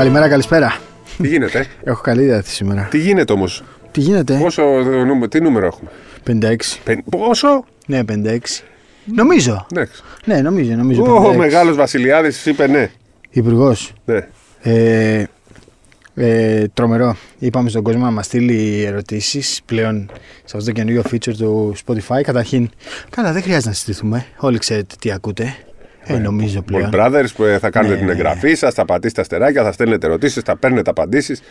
Καλημέρα, καλησπέρα. Τι γίνεται; Έχω καλή διάθεση σήμερα. Τι γίνεται όμως; Τι γίνεται, Πόσο, νούμε- τι νούμερο έχουμε; 56. Πεν- Πόσο; Ναι, 56. Νομίζω. Εντάξει. Ναι, νομίζω, νομίζω. Ο μεγάλος Βασιλιάδης είπε ναι. Υπουργός. ναι. Ε, ε, τρομερό. Είπαμε στον κόσμο να μας στείλει ερωτήσεις πλέον σε αυτό το καινούριο feature του Spotify. Καταρχήν, καλά, δεν χρειάζεται να συζητηθούμε. Όλοι ξέρετε τι ακούτε. Ε, νομίζω Ball πλέον. Brothers που ε, θα κάνετε Ναι, την ναι. εγγραφή σας, θα πατήσετε αστεράκια, θα στέλνετε ερωτήσεις, θα παίρνετε απαντήσεις.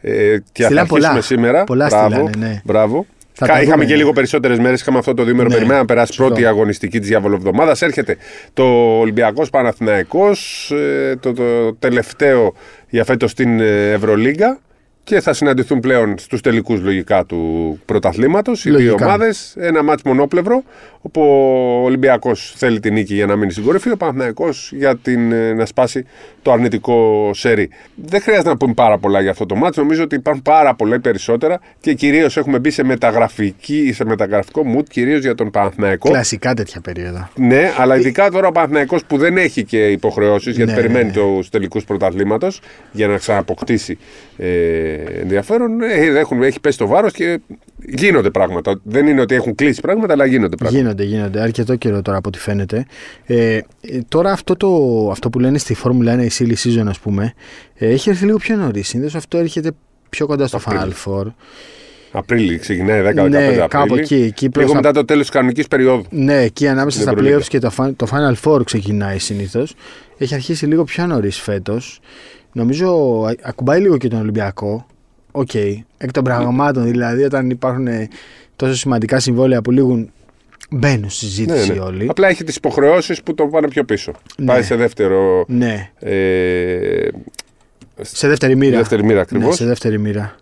Ε, και θα Στείλαν πολλά. αρχίσουμε σήμερα. Πολλά Μπράβο. στείλανε, ναι. Μπράβο. Θα Κα- τα είχαμε δούμε. και λίγο περισσότερες μέρες. Είχαμε αυτό το διήμερο. Ναι, Περιμέναμε να περάσει σωστό. πρώτη αγωνιστική της διαβολοβδομάδα. Έρχεται το Ολυμπιακός Παναθηναϊκός ε, το, το τελευταίο για φέτος στην ε, Ευρωλίγκα. Και θα συναντηθούν πλέον στους τελικούς λογικά του πρωταθλήματος. Οι δύο Λογικά. ομάδες. Ένα μάτς μονόπλευρο. Όπου ο Ολυμπιακός θέλει την νίκη για να μείνει στην κορυφή. Ο Παναθηναϊκός για την, ε, να σπάσει το αρνητικό σερί. Δεν χρειάζεται να πούμε πάρα πολλά για αυτό το μάτς. Νομίζω ότι υπάρχουν πάρα πολλά περισσότερα και κυρίως έχουμε μπει σε, μεταγραφική, σε μεταγραφικό mood κυρίως για τον Παναθηναϊκό. Κλασικά τέτοια περίοδο. Ναι, αλλά ειδικά τώρα ο Παναθηναϊκός που δεν έχει και υποχρεώσεις γιατί Ναι, περιμένει ναι. τους τελικούς πρωταθλήματος για να ξαναποκτήσει ε, ενδιαφέρον. Ε, έχουν, έχει πέσει το βάρος και γίνονται πράγματα. Δεν είναι ότι έχουν κλείσει πράγματα, αλλά γίνονται πράγματα. Γίνονται, γίνονται. Αρκετό καιρό τώρα από ό,τι φαίνεται. Ε, ε, τώρα αυτό, το, αυτό που λένε στη Φόρμουλα 1 η silly season, ας πούμε, ε, έχει έρθει λίγο πιο νωρίς. Συνήθως αυτό έρχεται πιο κοντά στο Final Απρίλιο. Four. Απρίλιο, ξεκινάει 10-15 Ναι, Απρίλιο. κάπου εκεί, εκεί προς λίγο τα- μετά το τέλος της κανονικής περίοδου. Ναι, εκεί ανάμεσα Στην στα Ευρωλίγκα. playoffs και το, Fin- το Final Four ξεκινάει συνήθως. Έχει αρχίσει λίγο πιο νωρίς φέτος. Νομίζω α- ακουμπάει λίγο και τον Ολυμπιακό. Οκ. Εκ των πραγμάτων δηλαδή, όταν υπάρχουν ε, τόσο σημαντικά συμβόλαια που λίγουν, μπαίνουν στη συζήτηση Ναι, ναι. όλοι. Απλά έχει τις υποχρεώσεις που το πάνε πιο πίσω. Ναι. Πάει σε δεύτερο. Ναι, Ε, σε δεύτερη μοίρα. δεύτερη μοίρα ακριβώς. Ναι, σε δεύτερη μοίρα.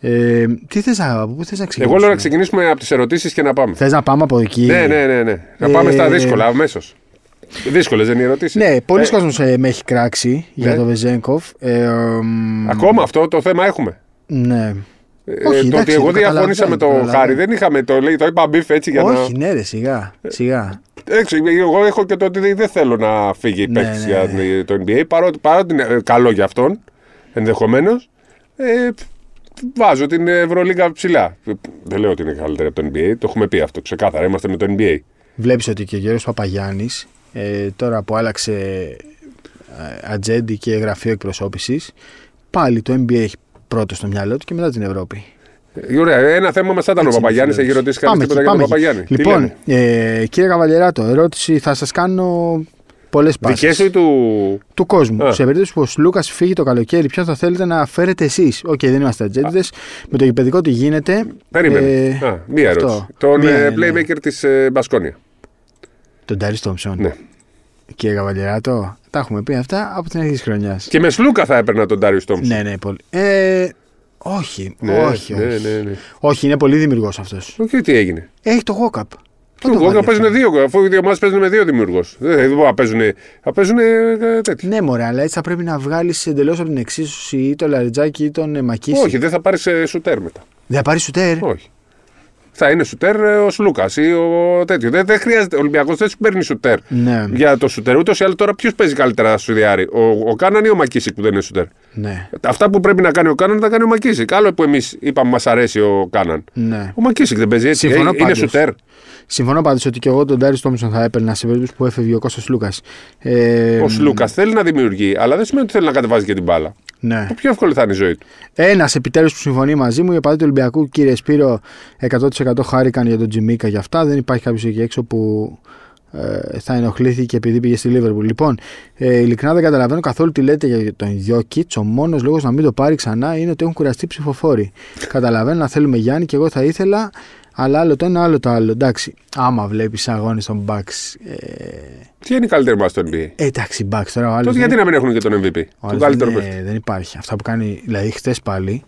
Ε, τι θες να, από πού θες να ξεκινήσουμε; Εγώ λέω να ξεκινήσουμε από τις ερωτήσεις και να πάμε. Θες να πάμε από εκεί; Ναι, ναι, ναι. ναι. Να πάμε Ε, στα δύσκολα αμέσως. Δύσκολες δεν είναι οι ερωτήσεις. Ναι, πολλοί κόσμος ε, με έχει κράξει για Ναι. το Βεζένκοφ. Ε, εμ, Ακόμα αυτό το θέμα έχουμε. Ναι. Ε, Όχι, το εντάξει, ότι εγώ το διαφώνησα με καταλαβαίνω, το το Χάρη δεν είχαμε το λέει, το είπα beef έτσι για Όχι, να. ναι, ρε, σιγά. σιγά. Εντάξει, εγώ έχω και το ότι δεν θέλω να φύγει η Ναι, παίκτης ναι, για ναι. το NBA παρότι, παρότι είναι ε, καλό για αυτόν ενδεχομένως. Ε, βάζω την Ευρωλίγκα ψηλά. Δεν λέω ότι είναι καλύτερη από το NBA, το έχουμε πει αυτό ξεκάθαρα. Είμαστε με το NBA. Βλέπεις ότι και ο Γιώργος Παπαγιάννης ε, τώρα που άλλαξε ε, ατζέντη και γραφείο εκπροσώπησης πάλι το NBA έχει πρώτο στο μυαλό του και μετά την Ευρώπη. Ε, Ωραία, ένα θέμα μας ήταν ο Έτσι είναι, Παπαγιάννης. φίλε. Έχει ρωτήσει κανείς Πάμε τίποτα εκεί, για τον πάμε εκεί. Παπαγιάννη. Τι Λοιπόν, λένε; ε, κύριε Καβαλιεράτο, ερώτηση θα σας κάνω πολλές Δικές πάσεις. σου ή του. του κόσμου. Α. Σε περίπτωση που ο Λούκα φύγει το καλοκαίρι, ποιον θα θέλετε να φέρετε εσείς; Οκ, δεν είμαστε ατζέντηδες. Με το γηπεδικό τι γίνεται. Περίμενε. Ε, Α, μία αυτό. ερώτηση. Τον Μία, ε, ναι, ναι. playmaker της ε, Μπασκόνια. Τον Τάρι Τόμψον. Ναι. Κύριε Καβαλιεράτο, τα έχουμε πει αυτά από την αρχή της χρονιάς. Και μες Σλούκα θα έπαιρνα τον Ντάριο Τόμψον. Ναι, ναι, πολύ. Ε, όχι, Ναι, όχι, ναι, όχι. ναι, ναι. Όχι, είναι πολύ δημιουργός αυτός. Και τι έγινε; Έχει το walk-up. Και εγώ να παίζουν δύο, αφού οι δύο ομάδε παίζουν με δύο δημιουργού. Δεν μπορούν να παίζουν. Θα παίζουν ε, τέτοιο. Ναι, μωρέ, αλλά έτσι θα πρέπει να βγάλεις εντελώς από την εξίσωση ή τον Λαριτζάκη ή τον ε, Μακίση. Όχι, δεν θα πάρεις σουτέρ μετά. Δεν θα πάρεις σουτέρ; Όχι. Θα είναι σουτέρ ε, ο Σλούκας ή ο τέτοιο. Δεν, δεν χρειάζεται. Ο Ολυμπιακός δεν σου παίρνει σουτέρ. Ναι, Για το σουτέρ, ούτως ή άλλως τώρα ποιος παίζει καλύτερα στο Διάρη. Ο, ο Κάναν ή ο Μακίσικ που δεν είναι σουτέρ; ναι, Αυτά που πρέπει να κάνει ο Κάναν θα κάνει ο Μακίσικ. Άλλο που εμείς είπαμε μας αρέσει ο Κάναν. ναι. Ο Μακίσικ δεν παίζει έτσι. Συμφωνώ Ε, είναι πάντως. σουτέρ. Συμφωνώ πάντως ότι και εγώ τον Τάρι Τόμψον θα έπαιρνα σε περίπτωση που έφευγε ο Κώστας Λούκας. Ε, Ο Σλούκας θέλει να δημιουργεί, αλλά δεν σημαίνει ότι θέλει να κατεβάζει και την μπάλα. Ναι. Το πιο εύκολο θα είναι η ζωή του. Ένας επιτέλους που συμφωνεί μαζί μου, οι οπαδοί του Ολυμπιακού, κύριε Σπύρο, 100% χάρηκαν για τον Τζιμίκα για αυτά. Δεν υπάρχει κάποιος εκεί έξω που ε, θα ενοχλήθηκε επειδή πήγε στη Λίβερπουλ. Λοιπόν, ε, ειλικρινά δεν καταλαβαίνω καθόλου τι λέτε για τον Γιώκητς. Ο μόνος λόγος να μην το πάρει ξανά είναι ότι έχουν κουραστεί οι ψηφοφόροι. Καταλαβαίνω να θέλουμε Γιάννη και εγώ θα ήθελα, αλλά άλλο το ένα, άλλο το άλλο. Εντάξει, άμα βλέπεις αγώνες των Bucks. Ε, Τι είναι η καλύτερη μας στο NBA. ε, εντάξει, Bucks τώρα ο άλλος. Τότε γιατί να μην έχουν και τον MVP. Ο Τον άλλος καλύτερο δεν, παίκτη. δεν υπάρχει. Αυτά που κάνει, δηλαδή χθες πάλι,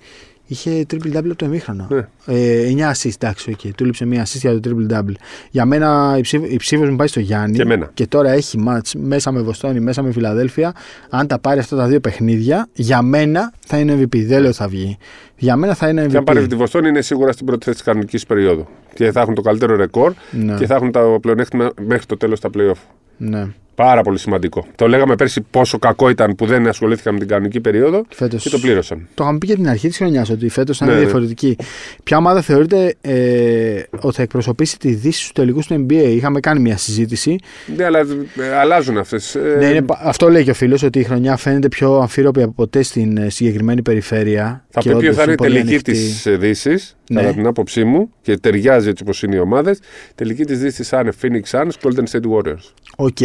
είχε triple double από το εμίχρονο. Ναι. Ε, 9 assist, εντάξει, okay. του λείψε μία assist για το triple double. Για μένα η, ψήφ, η ψήφος μου πάει στο Γιάννη. Και εμένα. τώρα έχει match μέσα με Βοστόνη, μέσα με Φιλαδέλφια. Αν τα πάρει αυτά τα δύο παιχνίδια, για μένα θα είναι MVP. Δεν λέω θα βγει. Για μένα θα είναι MVP. Και αν πάρει τη Βοστόνη είναι σίγουρα στην πρώτη θέση της κανονικής περίοδου. Και θα έχουν το καλύτερο ρεκόρ Ναι. και θα έχουν το πλεονέκτημα μέχρι το τέλος τα playoff. Ναι. Πάρα πολύ σημαντικό. Το λέγαμε πέρσι πόσο κακό ήταν που δεν ασχολήθηκαν με την κανονική περίοδο Φέτος... και το πλήρωσαν. Το είχαμε πει και την αρχή της χρονιάς ότι φέτος θα Ναι, είναι ναι. διαφορετική. Ποια ομάδα θεωρείτε ε, ότι θα εκπροσωπήσει τη Δύση στους τελικούς του NBA. Είχαμε κάνει μια συζήτηση. Ναι, αλλά ε, αλλάζουν αυτές. Ναι, είναι, πα- αυτό λέει και ο φίλος ότι η χρονιά φαίνεται πιο αμφίροπη από ποτέ στην ε, συγκεκριμένη περιφέρεια. Θα και πει ποιο όντως θα είναι η πολύ τελική ανοιχτή. της Δύσης, Ναι. κατά την άποψή μου, και ταιριάζει έτσι όπως είναι οι ομάδες. Τελική της Δύσης θα είναι Phoenix Suns, Golden State Warriors. Οκ,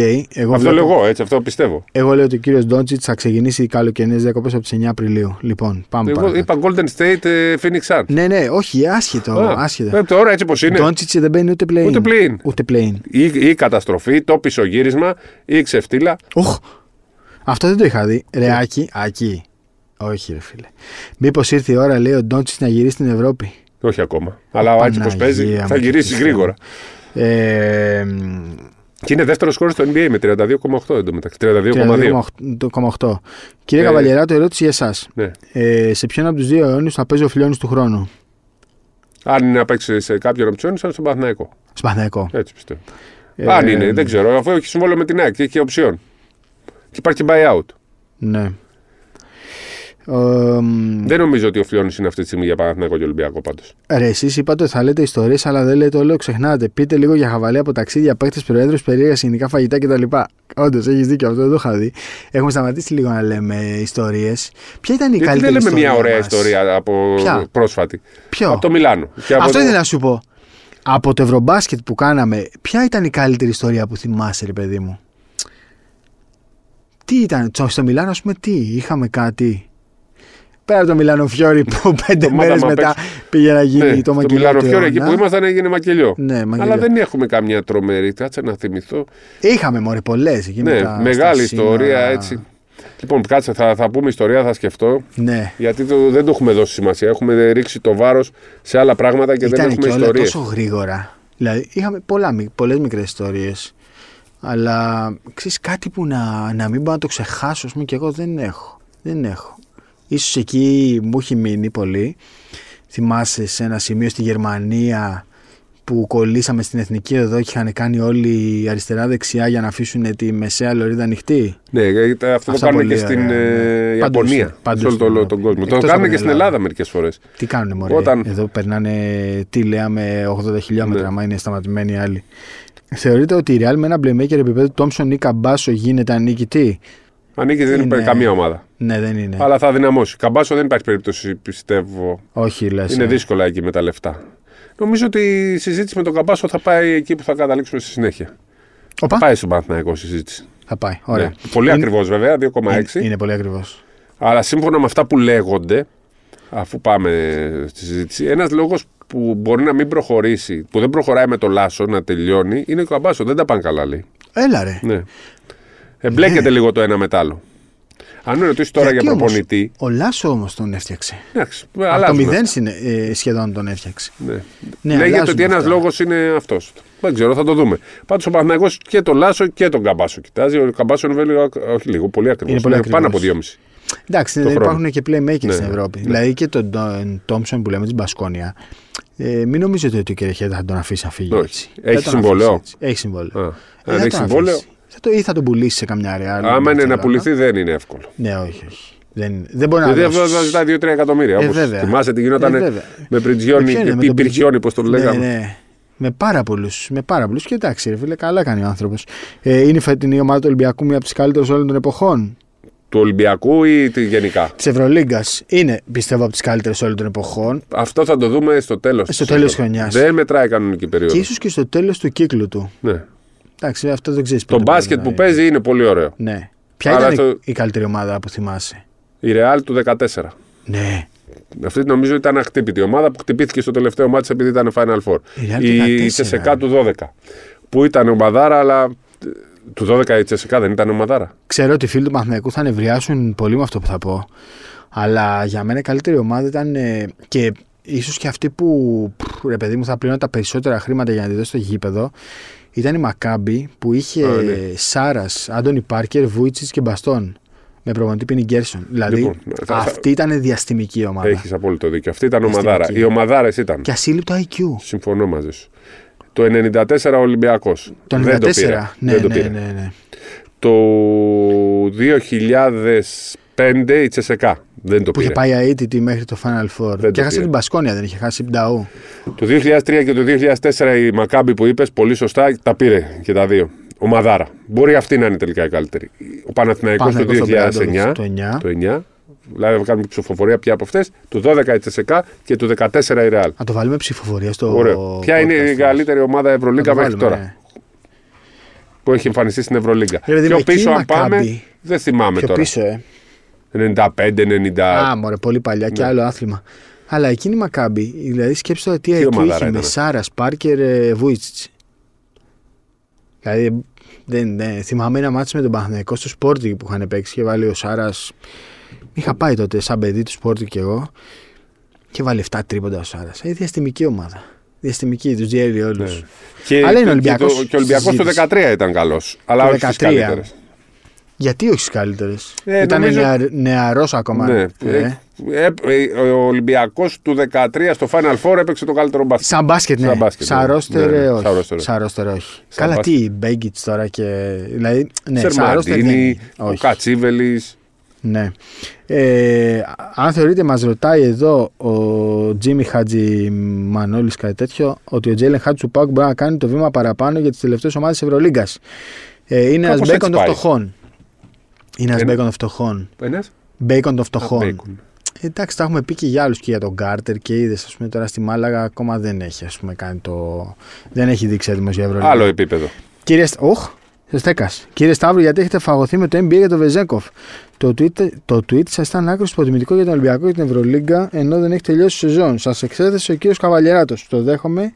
εγώ, Αυτό βλέπω- λέω εγώ, έτσι, αυτό πιστεύω. εγώ λέω ότι ο κύριος Ντόντσιτς θα ξεκινήσει τις καλοκαιρινές διακοπές από τις 9 Απριλίου. Λοιπόν, πάμε Εγώ παρακάτω. είπα Golden State, ε, Phoenix Suns. Ναι, ναι, όχι, άσχετο. Α, άσχετο. ε, Τώρα έτσι όπως είναι. Ντόντσιτς δεν μπαίνει ούτε play-in. Ούτε play-in. Ούτε play-in. Ή, ή καταστροφή, το πισωγύρισμα, ή ξεφτίλα. Οχ, αυτό δεν το είχα δει. Ρεάκι, ακεί. Όχι, ρε φίλε. Μήπως ήρθε η ώρα, λέει ο Ντόντσιτς να γυρίσει στην Ευρώπη. Όχι ακόμα. Αλλά έτσι πώς Παναγία παίζει, μου θα και γυρίσει Χριστέ γρήγορα. Ε, Και είναι δεύτερος χώρο στο NBA με 32,8 εντωμεταξύ. 32,2. 32,8. Κύριε Ε, Καβαλιεράτο, ερώτηση για εσάς. Ναι. Ε, σε ποιον από τους δύο αιώνιους θα παίζει ο φιλιώνης του χρόνου, Αν είναι να παίξει σε κάποιον από τους αιώνε, θα είναι στον Παναθηναϊκό. στον Παναθηναϊκό. Έτσι πιστεύω. Ε, Αν είναι, δεν ξέρω. Αφού έχει συμβόλαιο με την ΑΕΚ και έχει οψιόν. Και υπάρχει και buyout. Ναι. Ε, μ, Δεν νομίζω ότι ο Φλιώνης είναι αυτή τη στιγμή για Παναθηναϊκό και Ολυμπιακό πάντως. Ρε, εσείς είπατε ότι θα λέτε ιστορίες, αλλά δεν λέτε όλο, ξεχνάτε. Πείτε λίγο για χαβαλέ από ταξίδια, παίχτε, προέδρους, περίεργα γενικά φαγητά κτλ. Όντως, έχεις δίκιο αυτό, δεν το είχα δει. Έχουμε σταματήσει λίγο να λέμε ιστορίες. Ποια ήταν η Γιατί καλύτερη δεν λέμε μια ιστορία ωραία μας; ιστορία από Ποια; πρόσφατη; Ποιο; Από το Μιλάνο. Και από Αυτό το- ήθελα να σου πω. Από το Ευρωμπάσκετ που κάναμε, ποια ήταν η καλύτερη ιστορία που θυμάσαι, ρε παιδί μου; Τι ήταν, τσο- στο Μιλάνο, ας πούμε, τι, είχαμε κάτι; Πέρα από το Μιλάνο Φιόρι που πέντε ομάδα μέρες μα μετά παίξει. πήγε να γίνει Ναι, το στο μακελιό. Μιλάνο του Φιόρε εκεί αιώνα. που ήμασταν έγινε μακελιό. Ναι, μακελιό. Αλλά δεν έχουμε καμιά τρομερή. Κάτσε να θυμηθώ. Είχαμε μωρέ πολλές εκεί Ναι, μετά, μεγάλη στα ιστορία σύνορα. έτσι. Λοιπόν, κάτσε, θα, θα πούμε ιστορία, θα σκεφτώ. Ναι. Γιατί το, δεν το έχουμε δώσει σημασία. Έχουμε ρίξει το βάρος σε άλλα πράγματα και δεν Ήταν έχουμε και όλα ιστορίες. τόσο γρήγορα. Δηλαδή, είχαμε πολλά, μικ- πολλές μικρές ιστορίες. Αλλά ξέρεις κάτι που να, να μην μπορώ να το ξεχάσω, ας πούμε, και εγώ δεν έχω. Δεν έχω. Ίσως εκεί μου έχει μείνει πολύ. Θυμάσαι σε ένα σημείο στη Γερμανία που κολλήσαμε στην εθνική οδό και είχαν κάνει όλοι αριστερά-δεξιά για να αφήσουν τη μεσαία λωρίδα ανοιχτή. Ναι, γιατί αυτό το Αυτά κάνουν πολύ και στην ωραία, ε, ναι. Παντού Ιαπωνία. στην- παντού σε όλο στην το- Ευρώπη. τον κόσμο. Εκτός Το από κάνουν την και στην Ελλάδα. Ελλάδα μερικές φορές. Τι κάνουν μωρέ; Όταν- Εδώ περνάνε τι λέω με 80 χιλιόμετρα, Ναι. άμα είναι σταματημένοι οι άλλοι. Θεωρείτε ότι η Real με ένα playmaker επίπεδο Τόμψον ή Καμπάσο γίνεται ανίκητη; Ανήκει, δεν Είναι- υπάρχει καμία ομάδα. Ναι, δεν είναι. Αλλά θα δυναμώσει. Καμπάσο δεν υπάρχει περίπτωση, πιστεύω. Όχι, λες. Είναι δύσκολα εκεί με τα λεφτά. Νομίζω ότι η συζήτηση με τον Καμπάσο θα πάει εκεί που θα καταλήξουμε στη συνέχεια. Οπα, Πάει στον Παναθηναϊκό η συζήτηση. θα πάει. Ωραία. Ναι. Πολύ Είναι- ακριβώς βέβαια, 2,6. Είναι, είναι πολύ ακριβώς. Αλλά σύμφωνα με αυτά που λέγονται, αφού πάμε στη συζήτηση, ένας λόγος που μπορεί να μην προχωρήσει, που δεν προχωράει με το Λάσο να τελειώνει, είναι ο Καμπάσο. Δεν τα πάνε καλά, λέει. Έλα ρε. Ναι. Εμπλέκεται λίγο το ένα με το άλλο. Αν με ρωτήσεις τώρα Γιατί για όμως, προπονητή. Ο Λάσο όμως τον έφτιαξε. Εντάξει, Από το αλλάζουν μηδέν αυτά. συνε- ε, σχεδόν τον έφτιαξε. Ναι. Ναι, Λέγεται αλλάζουν ότι ένας αυτά. λόγος είναι αυτός. Δεν ξέρω, θα το δούμε. Πάντως ο Παναγιώ και τον Λάσο και τον Καμπάσο κοιτάζει. Ο Καμπάσο είναι λίγο, όχι λίγο, πολύ ακριβώ. Είναι πολύ πάνω από ακριβώς. 2,5. Εντάξει, Το δεν χρόνο. υπάρχουν και playmakers Ναι, στην Ευρώπη. ναι. Δηλαδή και τον Ντόν- Τόμψον που λέμε τη Μπασκόνια. Ε, μην νομίζετε ότι ο Κερεχέτα θα τον αφήσει να φύγει Όχι. έτσι. Έχει Δεν τον συμβόλαιο; αφήσει έτσι. Έχει συμβόλαιο. Α, Ε, αν δεν έχει τον συμβόλαιο, αφήσει. Θα το, ή θα τον πουλήσεις σε καμιά ρεάλ. άμα είναι να Barcelona. πουληθεί δεν είναι εύκολο. Ναι, όχι, όχι. Δεν, δεν μπορεί να Γιατί αυτό δώσεις. θα ζητάει 2-3 εκατομμύρια. Ε, όπως βέβαια. θυμάσαι τι γινόταν Ε, βέβαια. με Πριτζιόνι Με ποιον είναι, και με τον Πυρχιόνι, πώς το Ναι, λέγαμε; ναι. Με πάρα πολλούς. Με πάρα πολλούς. Και εντάξει, ρε φίλε, καλά κάνει ο άνθρωπος. Ε, είναι η φετινή ομάδα του Ολυμπιακού μία από τις καλύτερες όλων των εποχών; Του Ολυμπιακού ή τη γενικά; Της Ευρωλίγκας. Είναι, πιστεύω, από τις καλύτερες όλων των εποχών. Αυτό θα το δούμε στο τέλος. Στο τέλος της χρονιάς. Δεν μετράει κανονική περίοδο. Και ίσως και στο τέλος του κύκλου του. Ναι. Εντάξει, αυτό δεν ξέρεις. Το μπάσκετ που παίζει είναι πολύ ωραίο. Ναι. Ποια Αλλά ήταν το- η καλύτερη ομάδα που θυμάσαι; Η Real του 14. Ναι. Αυτή νομίζω ήταν αχτύπητη ομάδα που χτυπήθηκε στο τελευταίο μάτι επειδή ήταν Final Four. Η Real του Η 14. Τσεσεκά του 12. Που ήταν ομαδάρα, αλλά. ε, Του 12 η Τσεσεκά δεν ήταν ομαδάρα. Ξέρω ότι οι φίλοι του Παναθηναϊκού θα νευριάσουν πολύ με αυτό που θα πω. Αλλά για μένα η καλύτερη ομάδα ήταν ε, και ίσως και αυτή που πφ, ρε παιδί μου θα πληρώνω τα περισσότερα χρήματα για να τη δώσει στο γήπεδο. Ήταν η Μακάμπη που είχε Α, ναι. Σάρας, Άντωνι Πάρκερ, Βούιτσις και Μπαστόν. Με προπονητή Πίνι Γκέρσον. Δηλαδή Λοιπόν, θα- θα- αυτή ήταν διαστημική ομάδα. Έχεις απόλυτο δίκιο. Αυτή ήταν Διαστημική. ομαδάρα. Οι ομαδάρες ήταν. Και ασύλληπτο IQ. Συμφωνώ μαζί σου. Το 94 ο Ολυμπιακός. Το 94. Δεν το πήρα. Ναι, Δεν το ναι, πήρα. ναι, ναι. το 2005 η Τσεσεκά. Δεν το Που είχε πήρε. πάει αίτητη μέχρι το Final Four. Δεν και το έχασε πήρε. την Πασκόνια, δεν είχε χάσει την Ταού. Το 2003 και το 2004 η Μακάμπη που είπες πολύ σωστά τα πήρε και τα δύο. Ο Μαδάρα. Μπορεί αυτή να είναι τελικά η καλύτερη. Ο Παναθηναϊκός το Παναθηναϊκός στο 2009. το 9. Το 9. Δηλαδή θα κάνουμε ψηφοφορία πια από αυτές. Το 12 η Τσεσεκά και το 14 η Ρεάλ. Να το βάλουμε ψηφοφορία στο. Ωραίο. Ποια είναι podcast η μας. καλύτερη ομάδα Να Ευρωλίγκα το μέχρι βάλουμε, τώρα; ναι. που έχει εμφανιστεί στην Ευρωλίγκα. Ρε παιδί Πιο μου, πίσω, εκείνη η αν πάμε, Μακάμπι. δεν θυμάμαι Πιο τώρα. πίσω, ε. 95-90. Α, μωρέ, πολύ παλιά και Ναι. άλλο άθλημα. Αλλά εκείνη η Μακάμπη, δηλαδή σκέψτε τώρα τι Τι IQ ομαδάρα είχε με ήταν. Σάρας, Πάρκερ, ε, Βούιτσιτ. Δηλαδή, δεν, δεν, θυμάμαι ένα μάτσο με τον Παναθηναϊκό στο Sporting που είχαν παίξει και βάλει ο Σάρας. Είχα πάει τότε σαν παιδί του Sporting και εγώ και βάλει 7 τρίποντα ο Σάρας. Ε, διαστημική ομάδα. Διαστημική, τους διέλυε όλους. Ναι. Και, Αλλά είναι και- Ολυμπιακός Και, το- και ο Ολυμπιακός το συζήτηση. 13 ήταν καλός. Αλλά Το όχι στι 13. Καλύτερε. Γιατί όχι στις καλύτερες; Ε, Ήταν νομίζω- νεα, νεαρός ακόμα. Ναι. Ε. Ε, ε, ε, ο Ολυμπιακός του 13 στο Final Four έπαιξε το καλύτερο μπάσκετ. Σαν μπάσκετ, ναι. Σαν μπάσκετ, Σαν ναι. ρόστερ, Ναι, ναι, όχι. σαν ρόστερ. Σαν ρόστερ, όχι. Σαν Καλά, μπάσκετ. τι, Μπέγκιτ τώρα και. Δηλαδή, ναι, σαν ρόστερ. δεν Σερμαντίνη, είναι. ο Όχι. Κατσίβελης. Ναι. Ε, αν θεωρείτε, μας ρωτάει εδώ ο Τζίμι Χατζη Μανώλη κάτι τέτοιο, ότι ο Τζέιλεν Χάτζ του ΠΑΟΚ μπορεί να κάνει το βήμα παραπάνω για τις τελευταίες ομάδες Ευρωλίγκας. Ε, είναι ένα Κάπως μπέικον των έτσι πάει. φτωχών. Είναι ένας Είναι- μπέικον των φτωχών. Ένας; Μπέικον των φτωχών. Μπέικον. Ε, Εντάξει, τα έχουμε πει και για άλλους και για τον Κάρτερ και είδες, ας πούμε, τώρα στη Μάλαγα ακόμα δεν έχει ας πούμε, κάνει το. Δεν έχει δείξει έτοιμο για Ευρωλίγα. Άλλο επίπεδο. Κύριε, Sta- Οχ, σε στέκας. Κύριε Σταύρου, γιατί έχετε φαγωθεί με το NBA για τον Βεζέκοφ. Το tweet, το tweet σας ήταν άκρος υποτιμητικό για τον Ολυμπιακό και την Ευρωλίγκα, ενώ δεν έχει τελειώσει η σεζόν. Σας εξέθεσε ο κύριος Καβαλιεράτος. Το δέχομαι.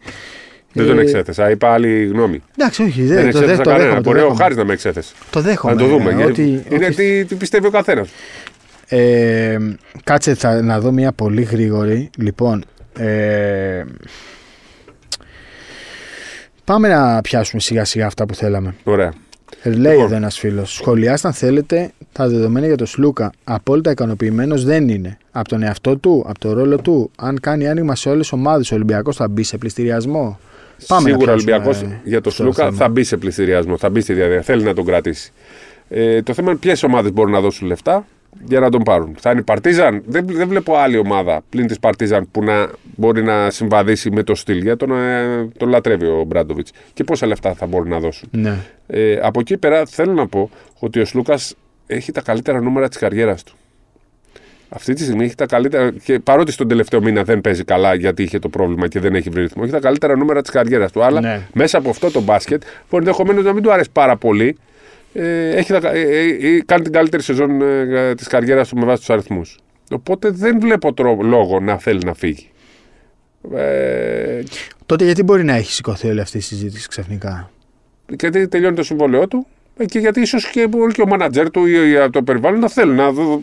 Δεν τον Ε, εξέθεσα. Είπα άλλη γνώμη. Εντάξει, όχι, Δεν δεν, το, εξέθεσα δέχομαι, το κανένα. δέχομαι. Το Μπορεί ο δέχομαι. Χάρης να με εξέθεσε. Το δέχομαι. Να το δούμε. ε, γιατί ότι- είναι ότι- τι, τι πιστεύει ο καθένας. Ε, κάτσε θα, να δω μια πολύ γρήγορη. Λοιπόν, ε, πάμε να πιάσουμε σιγά σιγά αυτά που θέλαμε. Ωραία. Λέει Λοιπόν. εδώ ένας φίλος. Σχολιάστε αν θέλετε τα δεδομένα για τον Σλούκα. Απόλυτα ικανοποιημένος δεν είναι. Από τον εαυτό του, από το ρόλο του. Αν κάνει άνοιγμα σε όλες τις ομάδες, ο Ολυμπιακός θα μπει σε πληστηριασμό. Πάμε Σίγουρα ο να πιάσουμε, Ολυμπιακός ε, για το αυτό Σλούκα θέμα. θα μπει σε πληστηριασμό, θα μπει στη διαδικασία. Θέλει να τον κρατήσει. Ε, το θέμα είναι ποιες ομάδες μπορούν να δώσουν λεφτά για να τον πάρουν. Θα είναι η Παρτίζαν. Δεν, δεν βλέπω άλλη ομάδα πλην της Παρτίζαν που να μπορεί να συμβαδίσει με το στυλ. Για τον, ε, τον λατρεύει ο Μπράντοβιτς. Και πόσα λεφτά θα μπορούν να δώσουν. Ναι. Ε, από εκεί πέρα θέλω να πω ότι ο Σλούκας έχει τα καλύτερα νούμερα της καριέρας του. Αυτή τη στιγμή έχει τα καλύτερα. Και παρότι στον τελευταίο μήνα δεν παίζει καλά γιατί είχε το πρόβλημα και δεν έχει βρει ρυθμό, έχει τα καλύτερα νούμερα της καριέρας του. Αλλά Ναι. μέσα από αυτό το μπάσκετ, που ενδεχομένως να μην του αρέσει πάρα πολύ, ε, έχει τα, ε, ε, ε, κάνει την καλύτερη σεζόν ε, της καριέρας του με βάση τους αριθμούς. Οπότε δεν βλέπω τρο- λόγο να θέλει να φύγει. Ε, Τότε γιατί μπορεί να έχει σηκωθεί όλη αυτή η συζήτηση ξαφνικά; γιατί τελειώνει το συμβόλαιό του ε, και γιατί ίσως και μπορεί και ο μάνατζερ του ή ή από το περιβάλλον να θέλουν να δω,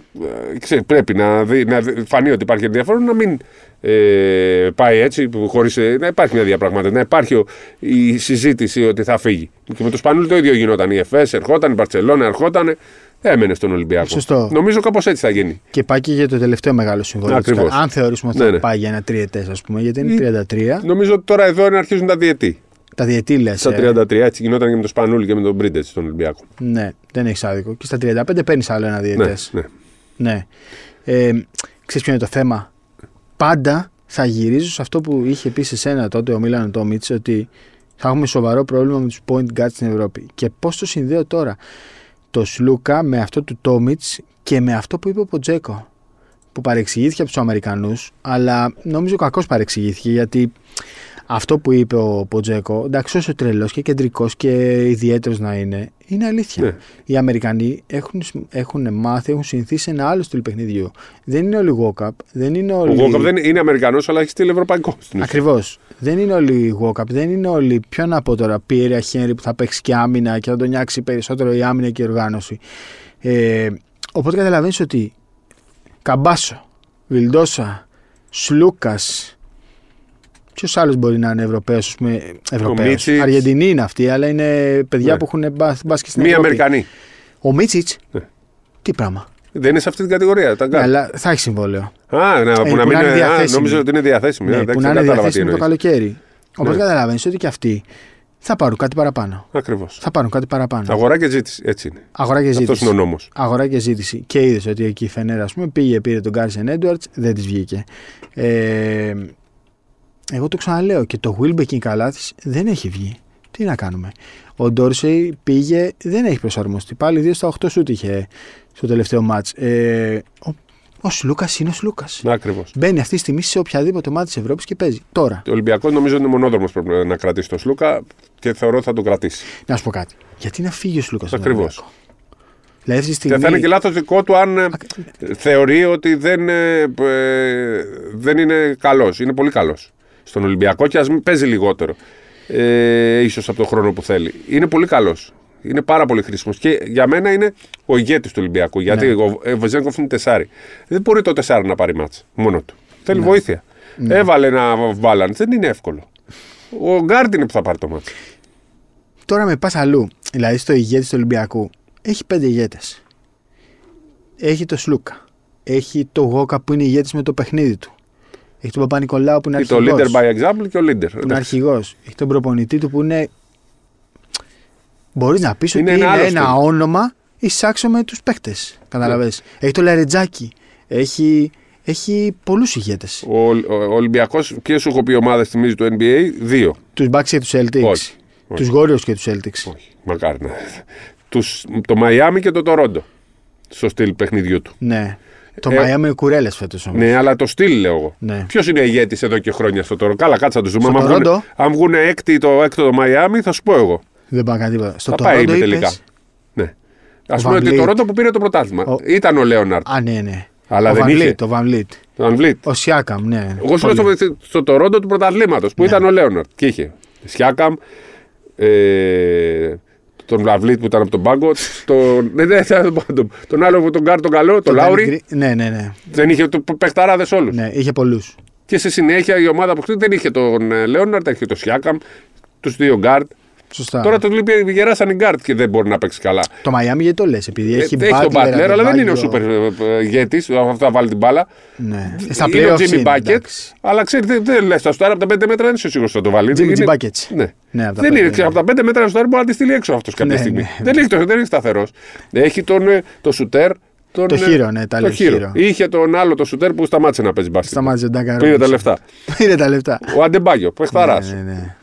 ε, ξέρει, πρέπει να, δει, να δει- φανεί ότι υπάρχει ενδιαφέρον να μην ε, πάει έτσι που χωρίς, ε, να υπάρχει μια διαπραγμάτευση, να υπάρχει ο- η συζήτηση ότι θα φύγει. Και με το Σπανούλη το ίδιο γινόταν. Η ΕΦΕΣ ερχόταν, η Μπαρσελόνα ερχόταν, έμενε στον Ολυμπιακό. Σωστό. Νομίζω κάπως έτσι θα γίνει. Και πάει και για το τελευταίο μεγάλο συμβόλαιο. της Ακριβώς. κα- Αν θεωρήσουμε ότι Ναι, θα ναι. πάει για ένα τριετές, ας πούμε, γιατί είναι 33. Νομίζω ότι τώρα εδώ είναι αρχίζουν τα διετή. Τα διετή λες. Στα 33 έτσι γινόταν και με τον Σπανούλη και με τον Μπρίντετ στον Ολυμπιακό. Ναι, δεν έχεις άδικο. Και στα 35 παίρνεις άλλο ένα διετές. Ναι, ναι. Ναι. Ε, ξέρεις ποιο είναι το θέμα; Πάντα θα γυρίζω σε αυτό που είχε πει σε σένα τότε ο Μίλαν Τόμιτς ότι θα έχουμε σοβαρό πρόβλημα με τους point guards στην Ευρώπη. Και πώς το συνδέω τώρα; Το Σλούκα με αυτό του Τόμιτς και με αυτό που είπε ο Ποτζέκο. Που παρεξηγήθηκε από τους Αμερικανούς, αλλά νομίζω κακώς παρεξηγήθηκε γιατί αυτό που είπε ο Ποτζέκο, εντάξει, όσο τρελός και κεντρικός και ιδιαίτερος να είναι, είναι αλήθεια. Ναι. Οι Αμερικανοί έχουν, έχουν μάθει, έχουν συνηθίσει ένα άλλο στυλ παιχνιδιού. Δεν είναι όλοι walk-up, δεν είναι Ο όλοι. Γκόκαπ δεν είναι Αμερικανός, αλλά έχει στείλει Ευρωπαϊκός. στην ουσία. Ακριβώς. Δεν είναι όλοι walk-up, δεν είναι όλοι. Ποιο να πω τώρα, Πιέρια Χένρι που θα παίξει και άμυνα και θα τον νιάξει περισσότερο η άμυνα και η οργάνωση. Ε, οπότε καταλαβαίνεις ότι Καμπάσο, Βιλντόσα, Σλούκας. Ποιο άλλο μπορεί να είναι Ευρωπαίο, ας πούμε. Ευρωπαίος. Μίτσιτς. Αργεντινή είναι αυτή, αλλά είναι παιδιά Ναι. που έχουν μπα- μπάσκετ στην Μη Ευρώπη. Αμερικανοί. Ο Μίτσιτς; Ναι. Τι πράγμα. Δεν είναι σε αυτή την κατηγορία. Τα Ναι, κάνω. αλλά θα έχει συμβόλαιο. Α, ναι, που που να μην να είναι είναι. Α, διαθέσιμη. νόμιζα ότι είναι διαθέσιμη. Ναι, Ναι, που να είναι κατάλαβα τι διαθέσιμο το εννοείς. καλοκαίρι. Οπότε Ναι. καταλαβαίνεις ότι και αυτοί θα πάρουν κάτι παραπάνω. Ακριβώς. Θα πάρουν κάτι παραπάνω. Αγορά και ζήτηση. Έτσι είναι. Αγορά και Αυτός ζήτηση. είναι ο νόμος. Αγορά και ζήτηση. Και είδες ότι εκεί η Φενέρα, ας πούμε, πήγε, πήρε τον Κάρσεν Έντουαρτ, δεν της βγήκε. Ε, εγώ το ξαναλέω και το Wilbekin καλά τη δεν έχει βγει. Τι να κάνουμε; Ο Ντόρσεϊ πήγε, δεν έχει προσαρμοστεί. Πάλι 2 στα 8 σούτ είχε στο τελευταίο μάτς. Ε, ο ο Σλούκας είναι ο Σλούκας. Ακριβώς. Μπαίνει αυτή τη στιγμή σε οποιαδήποτε μάτι της Ευρώπης και παίζει. Τώρα, Ο Ολυμπιακός νομίζω είναι μονόδρομος πρέπει να κρατήσει τον Σλούκα και θεωρώ ότι θα τον κρατήσει. να σου πω κάτι. Γιατί να φύγει ο Σλούκας. Ακριβώς. Δηλαδή αυτή τη στιγμή. Και θα είναι και λάθος δικό του αν ε, θεωρεί ότι δεν, ε, ε, δεν είναι καλός. Είναι πολύ καλός στον Ολυμπιακό και ας μην παίζει λιγότερο. Ε, ίσως από τον χρόνο που θέλει. Είναι πολύ καλός. Είναι πάρα πολύ χρήσιμος. Και για μένα είναι ο ηγέτης του Ολυμπιακού. Γιατί Ναι. ο ε, Βεζέγκοφ είναι τεσάρι. Δεν μπορεί το τεσάρι να πάρει μάτσα μόνο του. Θέλει Ναι. βοήθεια. Έβαλε ένα βάλαν. Δεν είναι εύκολο. Ο Γκάρντ είναι που θα πάρει το μάτσα. Τώρα με πας αλλού. Δηλαδή στο ηγέτη του Ολυμπιακού έχει πέντε ηγέτες. Έχει το Σλούκα. Έχει το Γόκα που είναι ηγέτης με το παιχνίδι του. Έχει τον Παπα-Νικολάου που είναι Και το αρχηγός. leader by example και ο leader. Που είναι αρχηγός. Έχει τον προπονητή του που είναι. Μπορείς να πεις ότι Είναι είναι ένας ένα, άλλο στυλ. όνομα εισάξιο με τους παίκτες. Καταλαβέ. Έχει το Λαρετζάκι. Έχει, έχει πολλούς ηγέτες. Ο, ο, ο Ολυμπιακός, ποιε σου έχω πει ομάδε θυμίζει του NBA, δύο. Τους Bucks και τους Celtics. Όχι. Τους Warriors και τους Celtics. Όχι, μακάρι να. Τους, το Μαϊάμι και το Τορόντο. Στο στυλ παιχνιδιού του. Ναι. Το Ε, Miami είναι κουρέλες φέτος όμως. Ναι, αλλά το στυλ λέω εγώ. Ναι. Ποιος είναι ηγέτης εδώ και χρόνια στο Τορόντο. Καλά, κάτσα να του δούμε. Στο Αν βγουν, Τορόντο; αν βγουν έκτη το έκτο το Μαϊάμι, θα σου πω εγώ. Δεν πάει να κάνει τίποτα. Στο θα πάει Toronto με τελικά. είπες- Ναι. Α Ο πούμε ότι Van το Vliet. Τορόντο που πήρε το πρωτάθλημα Ο- ήταν ο Λέοναρτ. Α, ναι, ναι. Αλλά ο δεν Van είχε. Vliet, Το Van Vliet. Το Van Vliet. Ο Σιάκαμ, ναι. Εγώ σου λέω Πολύ. στο, στο Τορόντο του πρωταθλήματος που ήταν ο Λέοναρτ. Και είχε Σιάκαμ, ε, τον Βλαβλίτ που ήταν από τον πάγκο, τον, ναι, ναι, ήταν από τον πάγκο, τον άλλο που τον Γκάρ τον καλό, τον Τον Λάουρι. Danny Green- Ναι, ναι, ναι. Δεν είχε το παιχταράδες όλους. ναι είχε πολλούς. Και στη συνέχεια η ομάδα που χτύπησε δεν είχε τον ε, Λέοναρτ, είχε τον Σιάκαμ, τους δύο γκαρντ. Σωστά. Τώρα το λείπει, γεράσαν οι γκαρντ και δεν μπορεί να παίξει καλά. Το Miami γιατί το λες, επειδή Ε, έχει έχει τον Butler, Butler, αλλά δεν είναι ο Adebayo. σούπερ ηγέτης, αυτό θα βάλει την μπάλα. Ναι. Στα είναι ο playoffs Jimmy είναι, Bucket, εντάξει. αλλά ξέρει, δεν, δεν λες, τα σουτάρει από τα 5 μέτρα δεν είσαι σίγουρος ότι θα το βάλει. Jimmy Είναι- G. Buckets. Ναι. Ναι, από τα δεν πέντε, είναι, ναι. ξέρω, από τα 5 μέτρα σουτάρει μπορεί να τη στείλει έξω αυτός κάποια Ναι, στιγμή. ναι. Δεν είναι, δεν είναι σταθερός. Έχει τον, ε, το σουτέρ. Τον, Το ε, Hero, ναι, τα το λέει Hero. Hero. Είχε τον άλλο το σουτέρ που σταμάτησε να παίζει μπάσκετ. Σταμάτησε τον Ντάκα Πήρε τα Ρόμπινσον. λεφτά. Πήρε τα λεφτά. Ο Αντεμπάγιο, παιχταρά. Ναι, ναι, ναι.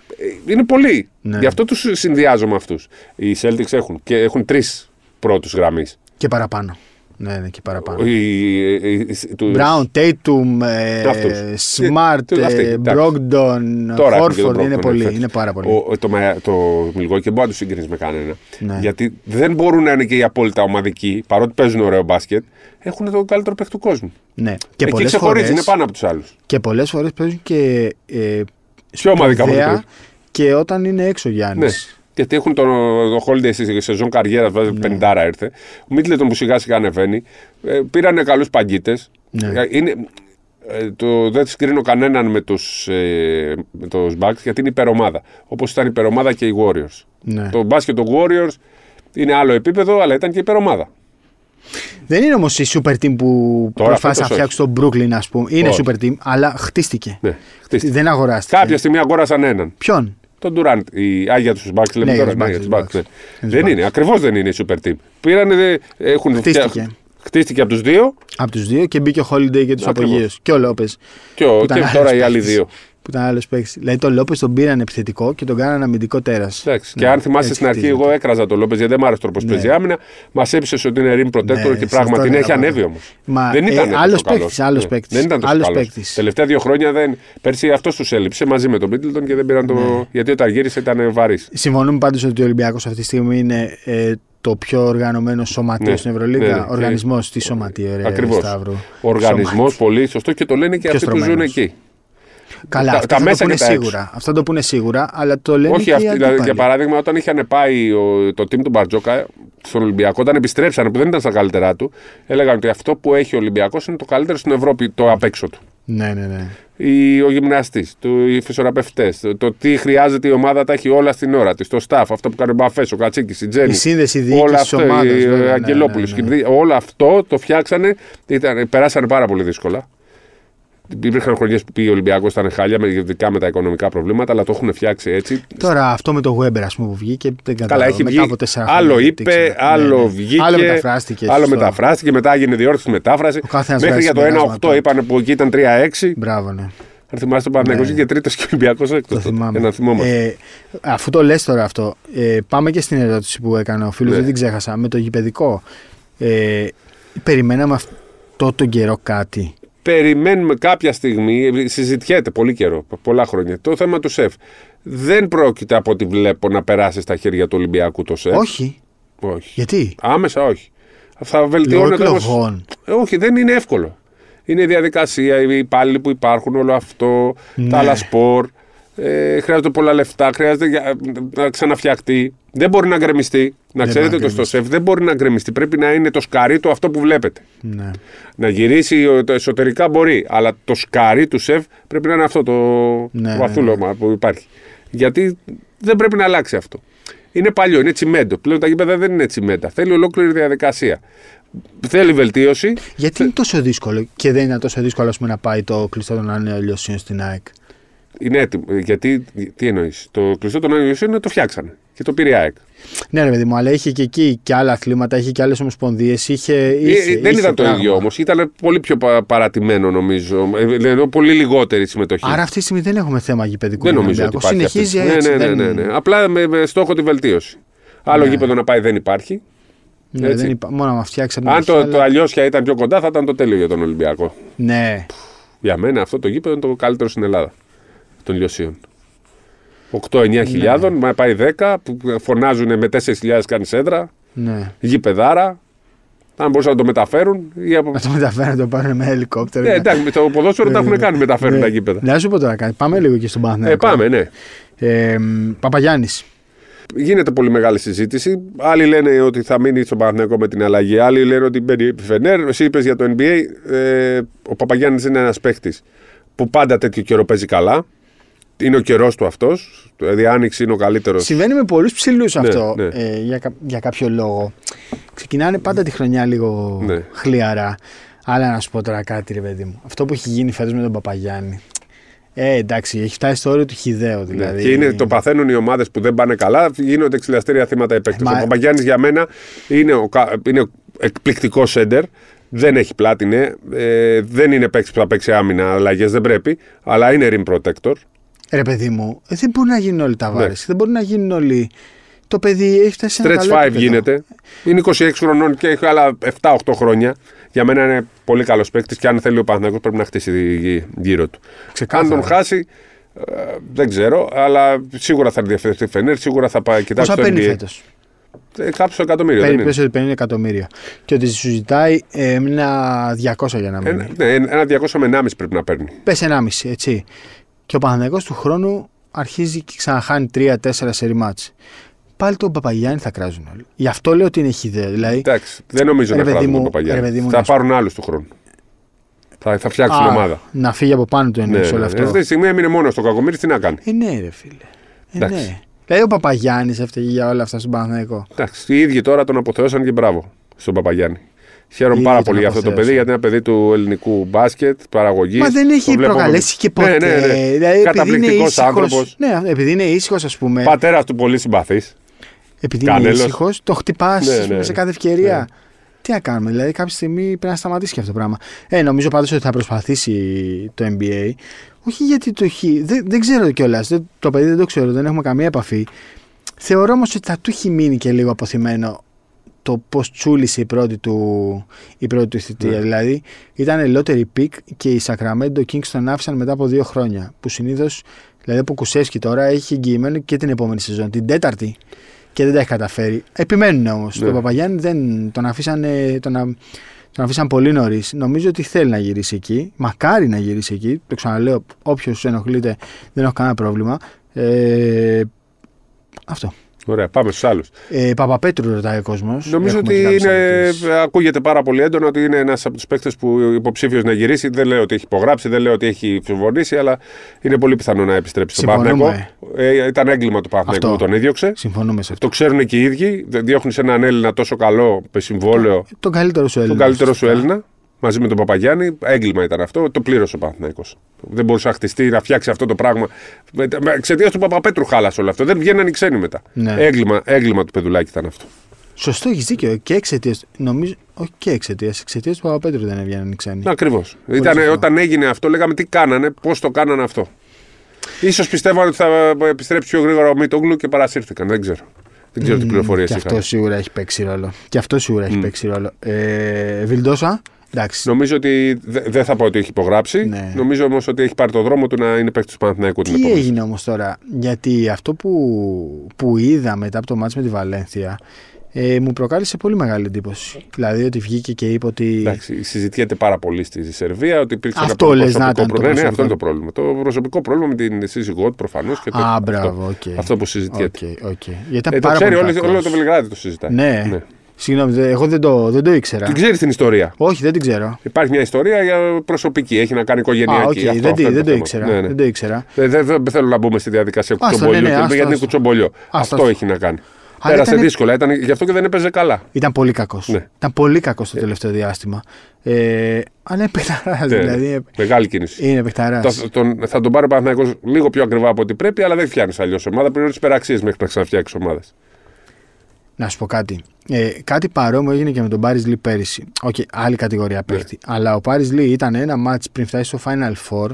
Είναι πολλοί. Ναι. Γι' αυτό τους συνδυάζω με αυτούς. Οι Celtics έχουν, και έχουν τρεις πρώτους γραμμής. Και παραπάνω. Ναι, ναι, και παραπάνω. Brown. Brown, Tatum, ε, Αυτούς. Smart, Και- αυτοί, ε, εντάξει. Brogdon, Τώρα έχουν και τον Horford. Είναι Brogdon, πολύ. φέτος. Είναι πάρα πολύ. Ο, το, Μαια- το Μιλγόκι δεν μπορεί να τους συγκρίνεις με κανένα. Ναι. Γιατί δεν μπορούν να είναι και οι απόλυτα ομαδικοί, παρότι παίζουν ωραίο μπάσκετ, έχουν το καλύτερο παίχτη του κόσμου. Ναι. Και Εκεί πολλές ξεχωρίζει, φορές, είναι πάνω από τους άλλους. και πολλές φορές παίζουν και ε, Πιο ομαδικά από σπουδαία τους και όταν είναι έξω ο Γιάννης. Ναι. Γιατί έχουν τον, τον Holiday στη σεζόν καριέρας, βάζει Ναι. 50 ήρθε. Ο Μίτλετον που σιγά σιγά ανεβαίνει. Ε, πήρανε καλούς παγκίτες. Ναι. Είναι, ε, το, δεν συγκρίνω κανέναν με τους ε, με τους Bucks γιατί είναι υπερομάδα. Όπως ήταν υπερομάδα και οι Warriors. Ναι. Το μπάσκετ των Warriors είναι άλλο επίπεδο, αλλά ήταν και υπερομάδα. Δεν είναι όμως η super team που Τώρα προσπάθησε να φέτος φτιάξει τον Brooklyn, ας πούμε. Είναι Όχι. super team, αλλά χτίστηκε. Ναι, χτίστηκε. Δεν αγοράστηκε. Κάποια στιγμή αγόρασαν έναν. Ποιον; Τον Durant. Η Άγια τους Bucks λέμε Ναι, τώρα. για τους ναι, Bucks, για τους τους Bucks, ναι. Bucks. Για τους Δεν Bucks. είναι. Ακριβώς δεν είναι η super team. Πήρανε, δε- έχουν Χτίστηκε. φτια- Χτίστηκε από τους δύο Από τους δύο και μπήκε ο Holiday και τους Ακριβώς. απογείους. Και ο Λόπε. και, ο, Που ήταν και τώρα άλλος οι άλλοι παίκτης. δύο. Που ήταν άλλος παίκτης. Δηλαδή τον Λόπες τον πήραν επιθετικό και τον κάνανε αμυντικό τέρας. Εντάξει. και αν θυμάσαι στην αρχή, εγώ έκραζα τον Λόπες γιατί δεν μ' άρεσε τρόπος Ναι. παίζει άμυνα. Μας έπεισε ότι είναι rim protector Ναι, και σε αυτό πράγματι είναι, είναι έχει τα ανέβει πράγματα. όμως. Μα, Δεν ε, ήταν τόσο άλλος καλός. παίκτης, άλλος Ναι, παίκτης. Δεν ήταν τόσο Άλλος καλός. παίκτης. Τελευταία δύο χρόνια δεν. Πέρσι αυτός τους έλειψε μαζί με τον Μίτλτον και δεν πήραν το. Ναι. Γιατί όταν γύρισε ήταν βαρύς. Συμφωνούμε πάντως ότι ο Ολυμπιακός αυτή τη στιγμή είναι ε, το πιο οργανωμένο σωματείο Ναι, στην Ευρωλίγα. ναι, ναι. Οργανισμός τι σωματείο, ρε Ακριβώς. Σταύρο. Ο οργανισμό, Σωμα- πολύ σωστό και το λένε και Πιο αυτοί που ζουν στρωμένος. εκεί. Καλά, Τα- αυτοί τα θα μέσα το πούνε και τα έξω. σίγουρα. Αυτό το πούνε σίγουρα, αλλά το λένε Όχι, και οι αυτοί, δηλαδή, αντίπαλοι. για παράδειγμα, όταν είχαν πάει ο, το team του Μπαρτζόκα στον Ολυμπιακό, όταν επιστρέψανε που δεν ήταν στα καλύτερά του, έλεγαν ότι αυτό που έχει ο Ολυμπιακός είναι το καλύτερο στην Ευρώπη, το απ' έξω του. Ναι, ναι, ναι. Οι, ο γυμναστής, οι φυσιοθεραπευτές, το, το τι χρειάζεται η ομάδα τα έχει όλα στην ώρα της. Το staff, αυτό που κάνει ο Μπαφές, ο Κατσίκης, η Τζέννη. Η σύνδεση Όλα διοίκηση της αυτά, ομάδας. οι Αγγελόπουλοι, Όλο αυτό το φτιάξανε, ήταν, περάσανε πάρα πολύ δύσκολα. Υπήρχαν χρονιές που πήγε ο Ολυμπιακός, ήταν χάλια, με- ειδικά με τα οικονομικά προβλήματα, αλλά το έχουν φτιάξει έτσι. Τώρα αυτό με το Weber, ας πούμε, που βγήκε. Δεν Καλά, κατάλαβα. έχει μετά βγει. από τέσσερα Άλλο χρόνια, είπε, τι ξέρω. άλλο Ναι, ναι. βγήκε. Άλλο μεταφράστηκε. Άλλο σωστό. μεταφράστηκε, μετά έγινε διόρθωση μετάφραση. Ο καθένας Μέχρι βγάζει για το 1-8 συμπεράσματα. είπαν που εκεί ήταν 3-6. Μπράβο, ναι. Αν θυμάστε το Παναγιώ Ναι. και τρίτος και Ολυμπιακός έκτος. Το θυμάμαι. Ένα θυμόμαστε. Ε, αφού το λες τώρα αυτό, ε, πάμε και στην ερώτηση που έκανε ο φίλος, Ναι. δεν την ξέχασα. Με το γηπαιδικό. Ε, περιμέναμε αυτό τον καιρό κάτι; Περιμένουμε κάποια στιγμή, συζητιέται πολύ καιρό, πολλά χρόνια, το θέμα του σεφ. Δεν πρόκειται από ό,τι βλέπω να περάσει στα χέρια του Ολυμπιακού το σεφ. Όχι. όχι. Γιατί; Άμεσα όχι. Θα Λόγω βελτιώνεται όμως- εκλογών. Ε, Όχι, δεν είναι εύκολο. Είναι η διαδικασία, οι υπάλληλοι που υπάρχουν, όλο αυτό, Ναι. τα άλλα σπορ. Ε, χρειάζονται πολλά λεφτά, χρειάζεται για- να ξαναφτιαχτεί. Δεν μπορεί να γκρεμιστεί. Να Δεν ξέρετε μπορεί να ότι στο σεφ δεν μπορεί να γκρεμιστεί. Πρέπει να είναι το σκαρί του αυτό που βλέπετε. Ναι. Να γυρίσει ο- το εσωτερικά μπορεί, αλλά το σκαρί του σεφ πρέπει να είναι αυτό το Ναι, βαθούλωμα που υπάρχει. Γιατί δεν πρέπει να αλλάξει αυτό. Είναι παλιό, είναι τσιμέντο. Πλέον τα γήπεδα δεν είναι τσιμέντα. Θέλει ολόκληρη διαδικασία. Θέλει βελτίωση. Γιατί είναι τόσο δύσκολο και δεν είναι τόσο δύσκολο ας πούμε, να πάει το κλειστό των ανελιωσίων στην ΑΕΚ; Είναι έτοιμο. Γιατί, τι εννοείς; Το κλειστό των Άγιων το φτιάξανε και το πήρε η ΑΕΚ. Ναι, ρε παιδί μου, αλλά είχε και εκεί και άλλα αθλήματα, είχε και άλλες ομοσπονδίες. Είχε, είχε, Ε, δεν είχε ήταν το πράγμα. ίδιο όμως. Ήταν πολύ πιο πα- παρατημένο νομίζω. Ε, δηλαδή, πολύ λιγότερη συμμετοχή. Άρα αυτή τη στιγμή δεν έχουμε θέμα γηπαιδικού. δεν νομίζω ότι Ολυμπιακός. υπάρχει. Συνεχίζει αυτή. έτσι. ναι, ναι, δεν... ναι, ναι. Απλά με, με στόχο τη βελτίωση. Άλλο Ναι. γήπεδο να πάει δεν υπάρχει. Ναι, Έτσι. δεν υπά... Μόνο να φτιάξει από την Αν το, αρχή, το αλλά- Αλλιώσια ήταν πιο κοντά, θα ήταν το τέλειο για τον Ολυμπιακό. Ναι. Για μένα αυτό το γήπεδο είναι το καλύτερο στην Ελλάδα των λιωσίων. 8-9 χιλιάδων, μα πάει 10, που φωνάζουν με 4.000 κάνει σέντρα, ναι. γήπεδάρα. Αν μπορούσαν να το μεταφέρουν. Ή από... Να το μεταφέρουν να το πάρουν με ελικόπτερο. Ε, εντάξει, με το ποδόσφαιρο τα έχουν κάνει, μεταφέρουν Ναι. τα γήπεδα. Να σου πω τώρα κάτι. Πάμε λίγο και στον Ε, Παναθηναϊκό. πάμε, ναι. Ε, Παπαγιάννης. Γίνεται πολύ μεγάλη συζήτηση. Άλλοι λένε ότι θα μείνει στον Παναθηναϊκό με την αλλαγή. Άλλοι λένε ότι μπαίνει η Φενέρ. Εσύ είπες για το NBA. Ε, ο Παπαγιάννης είναι ένας παίχτη που πάντα τέτοιο καιρό παίζει καλά. Είναι ο καιρός του αυτός. Δηλαδή, άνοιξη είναι ο καλύτερος. Συμβαίνει με πολλούς ψηλούς αυτό ναι. Ε, για, κα- για κάποιο λόγο. Ξεκινάνε πάντα τη χρονιά λίγο Ναι. χλιαρά. Αλλά να σου πω τώρα κάτι, ρε παιδί μου. Αυτό που έχει γίνει φέτος με τον Παπαγιάννη. Ε, εντάξει, έχει φτάσει στο όριο του χιδαίου. Δηλαδή. Ναι. Και είναι, το παθαίνουν οι ομάδες που δεν πάνε καλά, γίνονται εξηλαστήρια θύματα οι παίκτες. Μα- Ο Παπαγιάννης για μένα είναι, ο, κα- είναι εκπληκτικός σέντερ. Δεν έχει πλάτινε. Ε, δεν είναι παίκτης που θα παίξει άμυνα αλλαγές, δεν πρέπει. Αλλά είναι rim protector. Ρε παιδί μου, ε, δεν μπορεί να γίνουν όλοι τα Ναι. βάρη. Δεν μπορεί να γίνουν όλοι. Το παιδί έχει φτάσει σε ένα Stretch καλό 5 επίπεδο. γίνεται. Είναι 26 χρονών και έχει άλλα 7-8 χρόνια. Για μένα είναι πολύ καλός παίκτης και αν θέλει ο Παναθηναϊκός πρέπει να χτίσει γύ- γύρω του. Ξεκάθαρα. Αν τον χάσει, ε, δεν ξέρω, αλλά σίγουρα θα ενδιαφερθεί η Φενέρ, σίγουρα θα πάει κοιτάξει Πόσα το παίρνει NBA. φέτος; Ε, Κάπου στο εκατομμύριο. δεν Παίρνει είναι. πέσω ότι 50 εκατομμύρια. Και ότι σου ζητάει ε, ένα 200 για να μείνει. Ένα, ναι, ένα 200 με 1,5 πρέπει να παίρνει. Πες 1,5 έτσι. Και ο Παναθηναϊκός του χρόνου αρχίζει και ξαναχάνει 3-4 σε ρημάτς. Πάλι τον Παπαγιάννη θα κράζουν όλοι. Γι' αυτό λέω ότι είναι χιδέα. Δηλαδή, Εντάξει, δεν νομίζω Ρε να παιδί κράζουν τον μου, ρε παιδί Παπαγιάννη. μου, Θα να σου- πάρουν άλλους του χρόνου. Θα, θα φτιάξουν α, ομάδα. Να φύγει από πάνω του Ναι, εννοείς όλο ναι. αυτό. Αυτή τη στιγμή έμεινε μόνος στο Κακομίρι, τι να κάνει. Ε, ναι, ρε φίλε. Ε, Εντάξει. ναι. Δηλαδή ο Παπαγιάννης έφταιγε για όλα αυτά στον Παναθηναϊκό. Εντάξει, οι ίδιοι τώρα τον αποθεώσαν και μπράβο στον Παπαγιάννη. Χαίρομαι Οι πάρα ίδιοι τον πολύ για αυτό το αποθέωσαν. παιδί, γιατί είναι ένα παιδί του ελληνικού μπάσκετ, παραγωγής. Μα δεν έχει προκαλέσει και ποτέ. Ναι, ναι, ναι. Δηλαδή, επειδή είναι Καταπληκτικός ήσυχος- άνθρωπος. Ναι, επειδή είναι ήσυχος, ας πούμε. Πατέρας του πολύ συμπαθής. Επειδή είναι Κανέλος. ήσυχος, το χτυπάς Ναι, ναι. σε κάθε ευκαιρία. Ναι. Τι να κάνουμε, δηλαδή κάποια στιγμή πρέπει να σταματήσει και αυτό το πράγμα. Ε, νομίζω πάντως ότι θα προσπαθήσει το NBA. Όχι γιατί το έχει. Δεν, δεν ξέρω κιόλας. Το παιδί δεν το ξέρω, δεν έχουμε καμία επαφή. Θεωρώ όμως ότι θα του έχει μείνει και λίγο αποθυμένο το πώς τσούλησε η πρώτη του, η πρώτη του θητεία. Ναι. Δηλαδή ήταν lottery pick και οι Sacramento Kings τον άφησαν μετά από δύο χρόνια. Που συνήθως, δηλαδή από Κουσεύσκι τώρα έχει εγγυημένο και την επόμενη σεζόν. Την τέταρτη και δεν τα έχει καταφέρει. Επιμένουν όμως. Ναι. Τον Παπαγιάννη δεν τον αφήσαν, τον, α- τον αφήσαν πολύ νωρίς. Νομίζω ότι θέλει να γυρίσει εκεί. Μακάρι να γυρίσει εκεί. Το ξαναλέω, όποιος ενοχλείται δεν έχω κανένα πρόβλημα. Ε, αυτό. Ωραία, πάμε στους άλλους. Ε, Παπαπέτρου ρωτάει ο κόσμος. Νομίζω ότι είναι, ακούγεται πάρα πολύ έντονα ότι είναι ένας από τους παίκτες που υποψήφιος να γυρίσει. Δεν λέω ότι έχει υπογράψει, δεν λέω ότι έχει συμφωνήσει, αλλά είναι πολύ πιθανό να επιστρέψει στον Συμφωνούμε. Παναθηναϊκό. Ε, ήταν έγκλημα του Παναθηναϊκού Αυτό. που τον έδιωξε. Συμφωνούμε σε αυτό. Το ξέρουν και οι ίδιοι. Διώχνεις έναν Έλληνα τόσο καλό με συμβόλαιο, Τον καλύτερο σου Έλληνα. τον καλύτερο σου φυσικά. Έλληνα. Μαζί με τον Παπαγιάννη. Έγκλημα ήταν αυτό. Το πλήρωσε ο Παναθυναϊκό. Δεν μπορούσε να χτιστεί, να φτιάξει αυτό το πράγμα. Εξαιτίας του Παπαπέτρου χάλασε όλο αυτό. Δεν βγαίναν οι ξένοι μετά. Ναι. Έγκλημα, έγκλημα του παιδουλάκι ήταν αυτό. Σωστό, έχεις δίκιο. Και εξαιτίας. Νομίζω. Όχι και εξαιτίας. Εξαιτίας του Παπαπέτρου δεν έβγαιναν οι ξένοι. Ακριβώς. σωστό. Όταν έγινε αυτό, λέγαμε τι κάνανε, πώς το κάνανε αυτό. σω πιστεύω ότι θα επιστρέψει πιο γρήγορα ο Μίτογλου και παρασύρθηκαν. Δεν ξέρω. Δεν ξέρω τι πληροφορίες Και αυτό σίγουρα έχει παίξει ρόλο. Και αυτό σίγουρα έχει Μμ. παίξει ρόλο. Ε, Βιλντόσα, εντάξει. Νομίζω ότι δε- δεν θα πω ότι έχει υπογράψει. Ναι. Νομίζω όμως ότι έχει πάρει το δρόμο του να είναι παίκτης του Παναθηναϊκού την Τι επόμενη. έγινε όμως τώρα, γιατί αυτό που, που είδα μετά από το ματς με τη Βαλένθια ε, μου προκάλεσε πολύ μεγάλη εντύπωση. Δηλαδή ότι βγήκε και είπε ότι. Εντάξει, συζητιέται πάρα πολύ στη Σερβία ότι υπήρξε Αυτό ένα λες να προσωπικό ήταν το πρόβλημα. Ναι, ναι, αυτό προσωπικό. είναι το πρόβλημα. Το προσωπικό πρόβλημα με την σύζυγό του προφανώς. και το, Α, αυτό, μπράβο, οκ. αυτό που συζητιέται. Οκ, οκ. Γιατί ήταν Ε, το πάρα ξέρει πολύ όλο, κακός. όλο το Βελιγράδι το συζητάει. Ναι. Συγγνώμη, δε- εγώ δεν το, δεν το ήξερα. Την ξέρεις την ιστορία; Όχι, δεν την ξέρω. Υπάρχει μια ιστορία για προσωπική. Έχει να κάνει οικογενειακή. Α, οκ, αυτό, δεν, αυτό τη- είναι δεν το θέμα. ήξερα. Ναι, ναι. Δεν το ήξερα. Ε, Δεν, δεν θέλω να μπούμε στη διαδικασία Άστο, κουτσομπολιού. ναι, ναι, και- άστο, γιατί είναι άστο. κουτσομπολιό. Άστο, Αυτό άστο. έχει να κάνει. Αλλά Πέρασε ήταν- δύσκολα. Ήταν, γι' αυτό και δεν έπαιζε καλά. Ήταν πολύ κακός. Ναι. Ήταν πολύ κακός το τελευταίο διάστημα. Ε, αλλά είναι παιχταρά. Ναι, δηλαδή. Μεγάλη κίνηση. Είναι παιχταράς. Το- τον, θα τον πάρει ο Παναθηναϊκός λίγο πιο ακριβά από ό,τι πρέπει, αλλά δεν φτιάχνεις αλλιώς ομάδα. Πληρώνεις υπεραξίες μέχρι να ξαναφτιάξεις ομάδες. Να σου πω κάτι. Ε, κάτι παρόμοιο έγινε και με τον Paris Lee πέρυσι. Οκ, άλλη Ναι. κατηγορία παίχτη. Αλλά ο Paris Lee ήταν ένα ματς πριν φτάσει στο Final Four.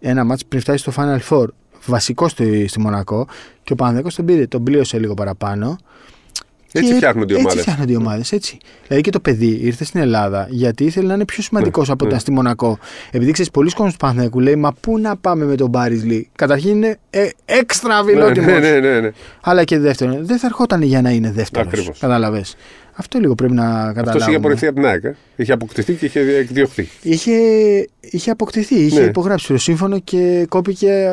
Ένα ματς πριν φτάσει στο Final Four. Βασικό στη, στη Μονακό. Και ο Παναθηναϊκός τον πήρε. Τον πλήρωσε λίγο παραπάνω. Έτσι Και φτιάχνονται οι Έτσι ομάδες. φτιάχνονται οι ομάδες. Έτσι. Δηλαδή και το παιδί ήρθε στην Ελλάδα γιατί ήθελε να είναι πιο σημαντικός Ναι, από ναι. όταν στη Μονακό. Επειδή ξέρεις, πολλοί κόσμοι του Παναθηναϊκού λέει Μα πού να πάμε με τον Paris Lee. Καταρχήν είναι ε, έξτρα Ναι, φιλότιμο. ναι, ναι, ναι, ναι. Αλλά και δεύτερον, δεν θα ερχόταν για να είναι δεύτερος. Ακριβώς. Κατάλαβε. Αυτό λίγο πρέπει να καταλάβουμε. Αυτός είχε απορριφθεί από την ΑΕΚ. ε. Είχε αποκτηθεί και είχε εκδιωχθεί. Είχε, είχε αποκτηθεί, είχε Ναι. υπογράψει το σύμφωνο και κόπηκε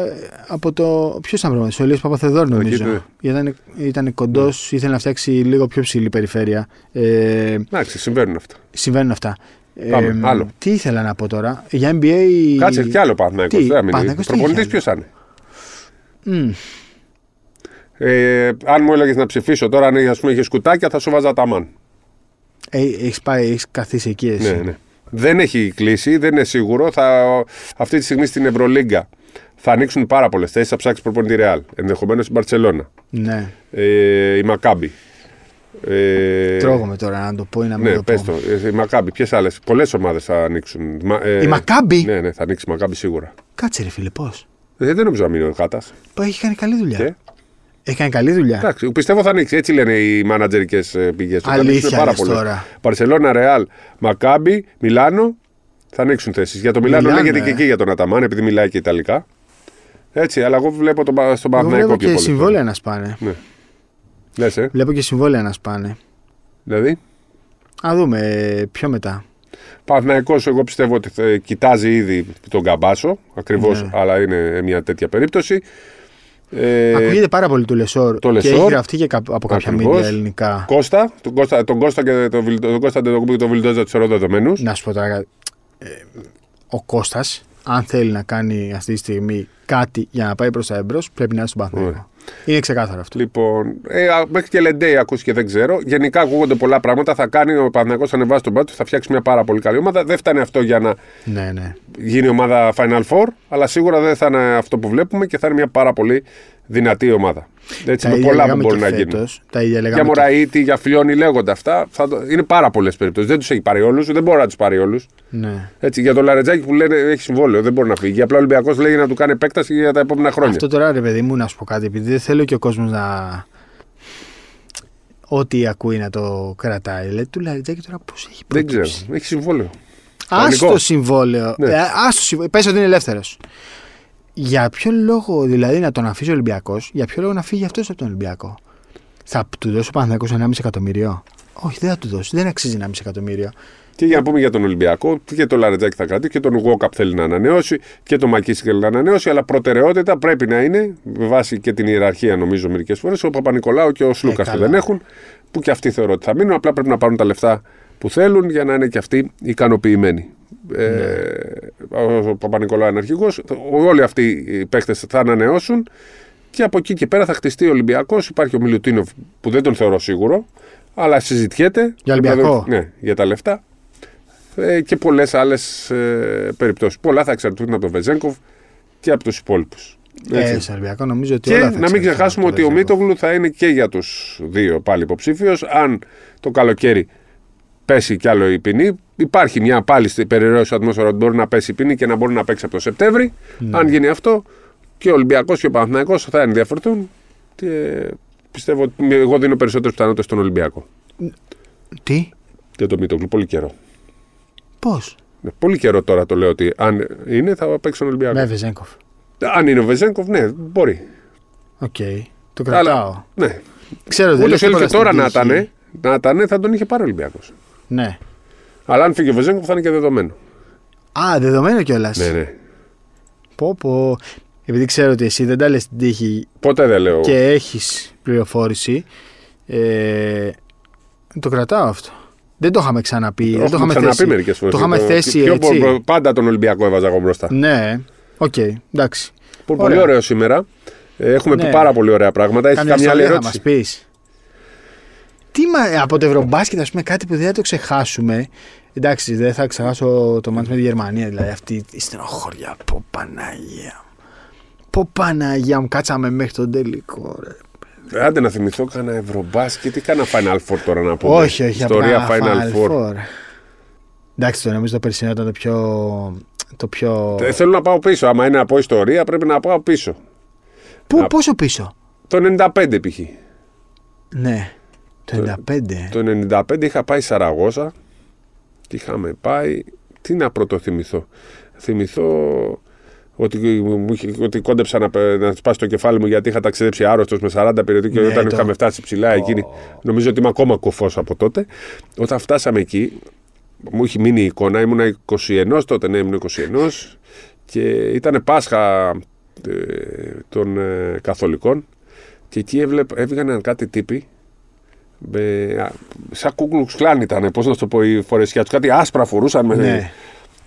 από το. Ποιος ήταν πρώτο, ο Ελίος Παπαθεδόρ νομίζω. ναι. Ήταν, ήταν κοντός, ήθελε να φτιάξει λίγο πιο ψηλή περιφέρεια. Ε, Εντάξει, συμβαίνουν αυτά. συμβαίνουν αυτά. Πάμε, άλλο. Τι ήθελα να πω τώρα. Για NBA. Κάτσε κι άλλο Παναθηναϊκός. Τι, Δεν θα μείνει. Παναθηναϊκός τι Προπονητής είχε; ποιος θα είναι; Μμ, Ε, αν μου έλεγες να ψηφίσω τώρα, αν ας πούμε, είχες σκουτάκια, θα σου βάζα τα μαν. ε, έχεις πάει, έχεις καθίσει εκεί εσύ. Ναι, ναι. Δεν έχει κλείσει, δεν είναι σίγουρο. Θα, αυτή τη στιγμή στην Ευρωλίγκα θα ανοίξουν πάρα πολλές θέσεις. Θα ψάξει προπονητή Ρεάλ. Ενδεχομένως στην Παρσελώνα. ναι. Ε, η Μακάμπη. Ε, Τρώγομαι τώρα να το πω ή να μην Ναι, το πες πω. το. Ε, Η Μακάμπη. Ποιες άλλες; Πολλές ομάδες θα ανοίξουν. Μα- ε, Η Μακάμπη; Ναι, ναι, θα ανοίξει η Μακάμπη σίγουρα. Κάτσε ρε φίλε, πώς; Ε, δεν νομίζω να μείνει ο Χάτας. Έχει κάνει καλή δουλειά. Και; Έχει κάνει καλή δουλειά. Εντάξει, πιστεύω θα ανοίξει. Έτσι λένε οι μάνατζερικές πηγές. Αλήθεια πάρα λες πολλές. τώρα. Παρσελώνα, Ρεάλ, Μακάμπη, Μιλάνο θα ανοίξουν θέσεις. Για το Μιλάνο, Μιλάνο, λέγεται ε. και εκεί για τον Αταμάν, επειδή μιλάει και Ιταλικά. Έτσι, αλλά εγώ βλέπω τον, Πα- στον Εγώ Παναθηναϊκό βλέπω πιο και πολύ. συμβόλαια να σπάνε. Ναι. Λες, ε. Βλέπω και συμβόλαια να σπάνε. Δηλαδή, Α δούμε ε, πιο μετά. Παναθηναϊκός εγώ πιστεύω ότι θα κοιτάζει ήδη τον Καμπάτσο, ακριβώς, Ναι. αλλά είναι μια τέτοια περίπτωση. Ε, Ακούγεται πάρα πολύ το Λεσόρ. το Και Λεσόρ. έχει γραφτεί και κα- από κάποια Ακριβώς. μίδια ελληνικά. Κώστα, τον Κώστα, τον Κώστα και τον, Βιλ- τον Κώστα Αντετοκούνμπο και τον Βιλντόζα τους θεωρώ δεδομένους. Να σου πω τώρα. κάτι. Ε, ο Κώστας, αν θέλει να κάνει αυτή τη στιγμή κάτι για να πάει προς τα εμπρός, πρέπει να είναι στον Παναθηναϊκό. Είναι ξεκάθαρο αυτό. Λοιπόν, ε, α, μέχρι και Λεντέι ακούστηκε δεν ξέρω. Γενικά ακούγονται πολλά πράγματα. Θα κάνει ο Παναγιώ ανεβάσει τον πάτο, θα φτιάξει μια πάρα πολύ καλή ομάδα. Δεν φτάνει αυτό για να Ναι, ναι. γίνει ομάδα Final Four, αλλά σίγουρα δεν θα είναι αυτό που βλέπουμε και θα είναι μια πάρα πολύ δυνατή ομάδα. Έτσι, με ίδια πολλά που λέγαμε μπορούν και να γίνουν. φέτος, Τα ίδια Για λέγαμε. και- Μωραήτη, για Φιλιώνη λέγονται αυτά. Θα το... Είναι πάρα πολλές περιπτώσεις. Δεν τους έχει πάρει όλους, δεν μπορεί να τους πάρει όλους. Ναι. Έτσι, για τον Λαρετζάκη που λένε έχει συμβόλαιο, δεν μπορεί να φύγει. Απλά ο Ολυμπιακός λέει να του κάνει επέκταση για τα επόμενα χρόνια. Αυτό τώρα ρε παιδί μου να σου πω κάτι, επειδή δεν θέλω και ο κόσμος να. Ό,τι ακούει να το κρατάει. Λέει του Λαριτζάκη τώρα πώς έχει Δεν ξέρω. προκύψει. Έχει συμβόλαιο. Α Κανονικό. το συμβόλαιο. Ναι. Ε, ας το συμβόλαιο. Πες ότι είναι ελεύθερος. Για ποιο λόγο δηλαδή να τον αφήσει ο Ολυμπιακός, για ποιο λόγο να φύγει αυτός από τον Ολυμπιακό; Θα του δώσει ο Παναθηναϊκός 1,5 εκατομμύριο; Όχι, δεν θα του δώσει. Δεν αξίζει 1,5 εκατομμύριο. Και για να πούμε για τον Ολυμπιακό, και τον Λαρετζάκη θα κρατήσει και τον Γουόκαπ θέλει να ανανεώσει και τον Μακίση θέλει να ανανεώσει. Αλλά προτεραιότητα πρέπει να είναι, με βάση και την ιεραρχία νομίζω μερικές φορές, ο Παπα-Νικολάου και ο Σλούκας που καλά. δεν έχουν, που και αυτοί θεωρώ ότι θα μείνουν. Απλά πρέπει να πάρουν τα λεφτά που θέλουν για να είναι και αυτοί ικανοποιημένοι. Ε, ο Παπα-Νικολάου είναι αρχηγός. Όλοι αυτοί οι παίχτε θα ανανεώσουν και από εκεί και πέρα θα χτιστεί ο Ολυμπιακός. Υπάρχει ο Μιλουτίνοφ που δεν τον θεωρώ σίγουρο, αλλά συζητιέται. Για Ολυμπιακό; Ναι, για τα λεφτά. ε, και πολλές άλλες ε, περιπτώσεις. Πολλά θα εξαρτηθούν από τον Βεζέγκοφ και από τους υπόλοιπους. Ε, στον Ολυμπιακό νομίζω ότι Και όλα θα να μην εξαρτηθούν ξεχάσουμε από ότι το ο Βεζέγκοφ. Μίτογλου θα είναι και για τους δύο πάλι υποψήφιος. Αν το καλοκαίρι πέσει κι άλλο η ποινή, υπάρχει μια πάλι στην περιραίωση ατμόσφαιρα ότι μπορεί να πέσει η ποινή και να μπορεί να παίξει από το Σεπτέμβρη. Ναι. Αν γίνει αυτό, και ο Ολυμπιακός και ο Παναθηναϊκός θα ενδιαφερθούν. Και πιστεύω ότι εγώ δίνω περισσότερες πιθανότητες στον Ολυμπιακό. Τι, Για τον Μίτογλου, πολύ καιρό. πώς; Ναι, πολύ καιρό τώρα το λέω ότι αν είναι θα παίξει τον Ολυμπιακό. Με Βεζέγκοφ. Αν είναι ο Βεζέγκοφ, ναι, μπορεί. Οκ. Το κρατάω. Ναι. Ξέρω, δεν Ούτως λέω ή άλλως τίποτα και τώρα στην να τύχη. ήταν, να ήταν, θα τον είχε πάρει ο Ολυμπιακός. Ναι. Αλλά αν φύγει ο Βεζένκοφ θα είναι και δεδομένο. Α, δεδομένο κιόλας. Ναι, ναι. Πω, πω. Επειδή ξέρω ότι εσύ δεν τα λες στην τύχη Ποτέ δεν λέω. και έχεις πληροφόρηση, ε, το κρατάω αυτό. Δεν το είχαμε ξαναπεί. δεν το έχουμε είχαμε ξαναπεί θέσει. μερικές φορές. Το είχαμε θέσει έτσι. Πάντα τον Ολυμπιακό έβαζα εγώ μπροστά. Ναι, οκ, εντάξει. Πολύ Ωραία. ωραίο σήμερα. Ε, Έχουμε Ναι. πει πάρα πολύ ωραία πράγματα. Έχεις Καμιά καμιά άλλη ιστορία θα ερώτηση; μας πεις. Τι μα, από το Ευρωμπάσκετ, ας πούμε, κάτι που δεν θα το ξεχάσουμε. Εντάξει, δεν θα ξεχάσω το ματς με τη Γερμανία, δηλαδή αυτή η στενοχώρια. Πω Παναγία. Πω Παναγία μου, κάτσαμε μέχρι τον τελικό. Ρε. Άντε να θυμηθώ κανένα Ευρωμπάσκετ ή κανένα Final Four τώρα να πω. όχι, όχι, Ιστορία απλά Final Four. Εντάξει, το νομίζω το περσινό ήταν το πιο. Το πιο... Ε, Θέλω να πάω πίσω. Άμα είναι να πω ιστορία, πρέπει να πάω πίσω. Πού, να- πόσο πίσω; Το 95 π.χ. Ναι, το 95. Το 95 είχα πάει Σαραγώσα και είχαμε πάει. Τι να πρώτο θυμηθώ. Θυμηθώ ότι, μου είχε- ότι κόντεψα να, πε- να σπάσει το κεφάλι μου γιατί είχα ταξιδέψει άρρωστος με 40 περιοδοί και Ναι, όταν το- είχαμε φτάσει ψηλά εκείνη. Νομίζω ότι είμαι ακόμα κοφός από τότε. Όταν φτάσαμε εκεί, μου έχει μείνει η εικόνα. Ήμουνα 21 τότε, ναι, ήμουν 21 και ήταν Πάσχα ε, των ε, Καθολικών και εκεί έβλεπ, έβγαιναν κάτι τύποι με, α, σαν κούκλουξ κλάν ήταν, πώς να σου το πω, η φορεσιά τους. Κάτι άσπρα φορούσαν. Με, Ναι.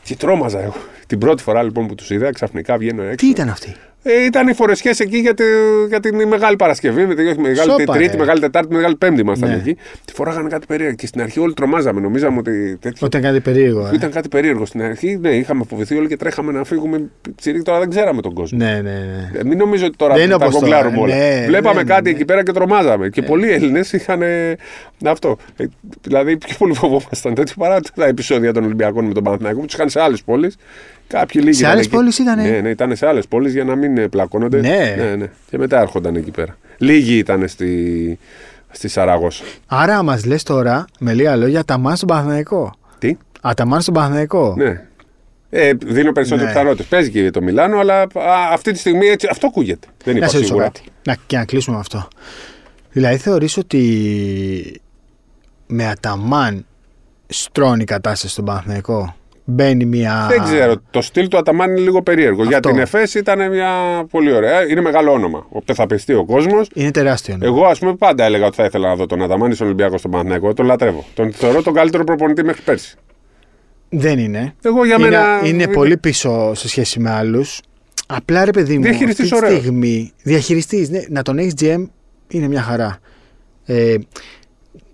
Και τρόμαζα εγώ. Την πρώτη φορά λοιπόν που τους είδα, ξαφνικά βγαίνω έξω. Τι ήταν αυτή; Ε, ήταν οι φορεσιές εκεί για, τη, για την Μεγάλη Παρασκευή, με τη όχι, Μεγάλη Σόπα, Τρίτη, ε. Μεγάλη Τετάρτη, Μεγάλη Πέμπτη ήμασταν Ναι. εκεί. Τη φοράγανε κάτι περίεργο. Και στην αρχή όλοι τρομάζαμε. Νομίζαμε ότι τέτοιο. Όταν κάτι περίεργο. Ε. Ήταν κάτι περίεργο. Στην αρχή, ναι, είχαμε φοβηθεί όλοι και τρέχαμε να φύγουμε. Τσιρίκ, τώρα δεν ξέραμε τον κόσμο. Ναι, ναι, ναι. Ε, μην νομίζω ότι τώρα Δεν είναι τα όπως τώρα, γκογκλάρουμε όλα. ναι, Βλέπαμε ναι, κάτι ναι. εκεί πέρα και τρομάζαμε. Και πολλοί Έλληνες είχαν ε, αυτό. Ε, δηλαδή, πιο πολύ φοβόμασταν τέτοιο παρά τα επεισόδια των Ολυμπιακών με τον Παναθηναϊκό που τους είχαν σε άλλες πόλεις. Κάποιοι λίγοι. Σε ήταν άλλες εκεί. πόλεις ήτανε; Ναι, ναι, ήταν σε άλλες πόλεις για να μην ε, πλακώνονται. Ναι. ναι, ναι. Και μετά έρχονταν εκεί πέρα. Λίγοι ήταν στη, στη Σαραγώσα. Άρα μας λες τώρα με λίγα λόγια τα μάτια στον Παναθηναϊκό. Τι, Α, τα μάτια στον Παναθηναϊκό. ναι. Ε, δίνω περισσότερες Ναι. πιθανότητες. Παίζει και το Μιλάνο, αλλά α, αυτή τη στιγμή έτσι, αυτό ακούγεται. Δεν Να είπα σε ρωτήσω σίγουρα. κάτι. Να, και να κλείσουμε με αυτό. Δηλαδή θεωρείς ότι με αταμάν στρώνει η κατάσταση στον Παναθηναϊκό; Μπαίνει μια. Δεν ξέρω. Το στυλ του Αταμάν είναι λίγο περίεργο. Για Αυτό. την ΕΦΕΣ ήταν μια πολύ ωραία. Είναι μεγάλο όνομα. Οπότε θα πιστεί ο κόσμος. Είναι τεράστιο. ναι. Εγώ, ας πούμε, πάντα έλεγα ότι θα ήθελα να δω τον Αταμάν στον Ολυμπιακός στον Παναθηναϊκό. Τον λατρεύω. Τον θεωρώ τον καλύτερο προπονητή μέχρι πέρσι. Δεν είναι. Εγώ για είναι, μένα. είναι πολύ πίσω σε σχέση με άλλους. Απλά ρε παιδί μου, Διαχειριστής αυτή τη ωραίος. στιγμή. Διαχειριστής, ναι, να τον έχεις GM είναι μια χαρά. Ε,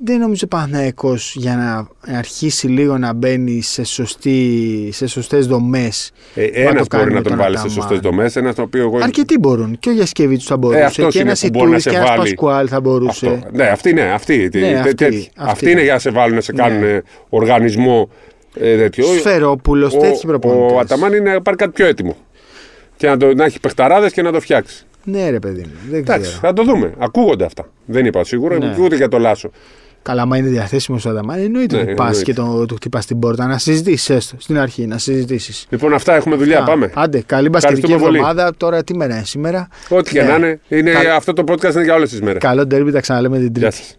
δεν νομίζω Παναθυναϊκό για να αρχίσει λίγο να μπαίνει σε, σωστή, σε σωστές δομές Ε, να ένας το κάνει μπορεί να με τον τον βάλει σε Αταμάν. σωστές δομές. Ένας το οποίο εγώ. Αρκετοί μπορούν. Και ο Γιασκεβίτσου θα μπορούσε. αυτός και είναι ένας που μπορεί να Ιτούδη σε και ένας βάλει. Πασκουάλ θα μπορούσε. Αυτό. Ναι, αυτή είναι. Αυτή, τε- Ναι, τε- αυτή, τέτοιοι. αυτή. Αυτή είναι για να σε βάλουν να σε κάνουν ε, οργανισμό ε, τέτοιο. Σφερόπουλο, τέτοιοι ο, προπονητές. ο Αταμάν είναι να πάρει κάτι πιο έτοιμο. Και να, το, να έχει παιχταράδες και να το φτιάξει. Ναι, ρε παιδί μου. Δεν Εντάξει, ξέρω. θα το δούμε. Ακούγονται αυτά. Δεν είπα σίγουρα Ναι. και ούτε για το Λάσο. Καλά, άμα είναι διαθέσιμο ο Αταμάν, εννοείται Ναι, ότι πας εννοείται. και το, του χτυπάς την πόρτα να συζητήσεις έστω στην αρχή, να συζητήσεις. Λοιπόν, αυτά έχουμε δουλειά. Πάμε. Άντε, καλή μπασκετική Ευχαριστούμε πολύ. εβδομάδα. Τώρα τι μέρα είναι σήμερα; Ό,τι και Ναι. να είναι. είναι Καλ- Αυτό το podcast είναι για όλες τις μέρες. Καλό ντέρμπι, τα ξαναλέμε την Τρίτη. Γεια σας.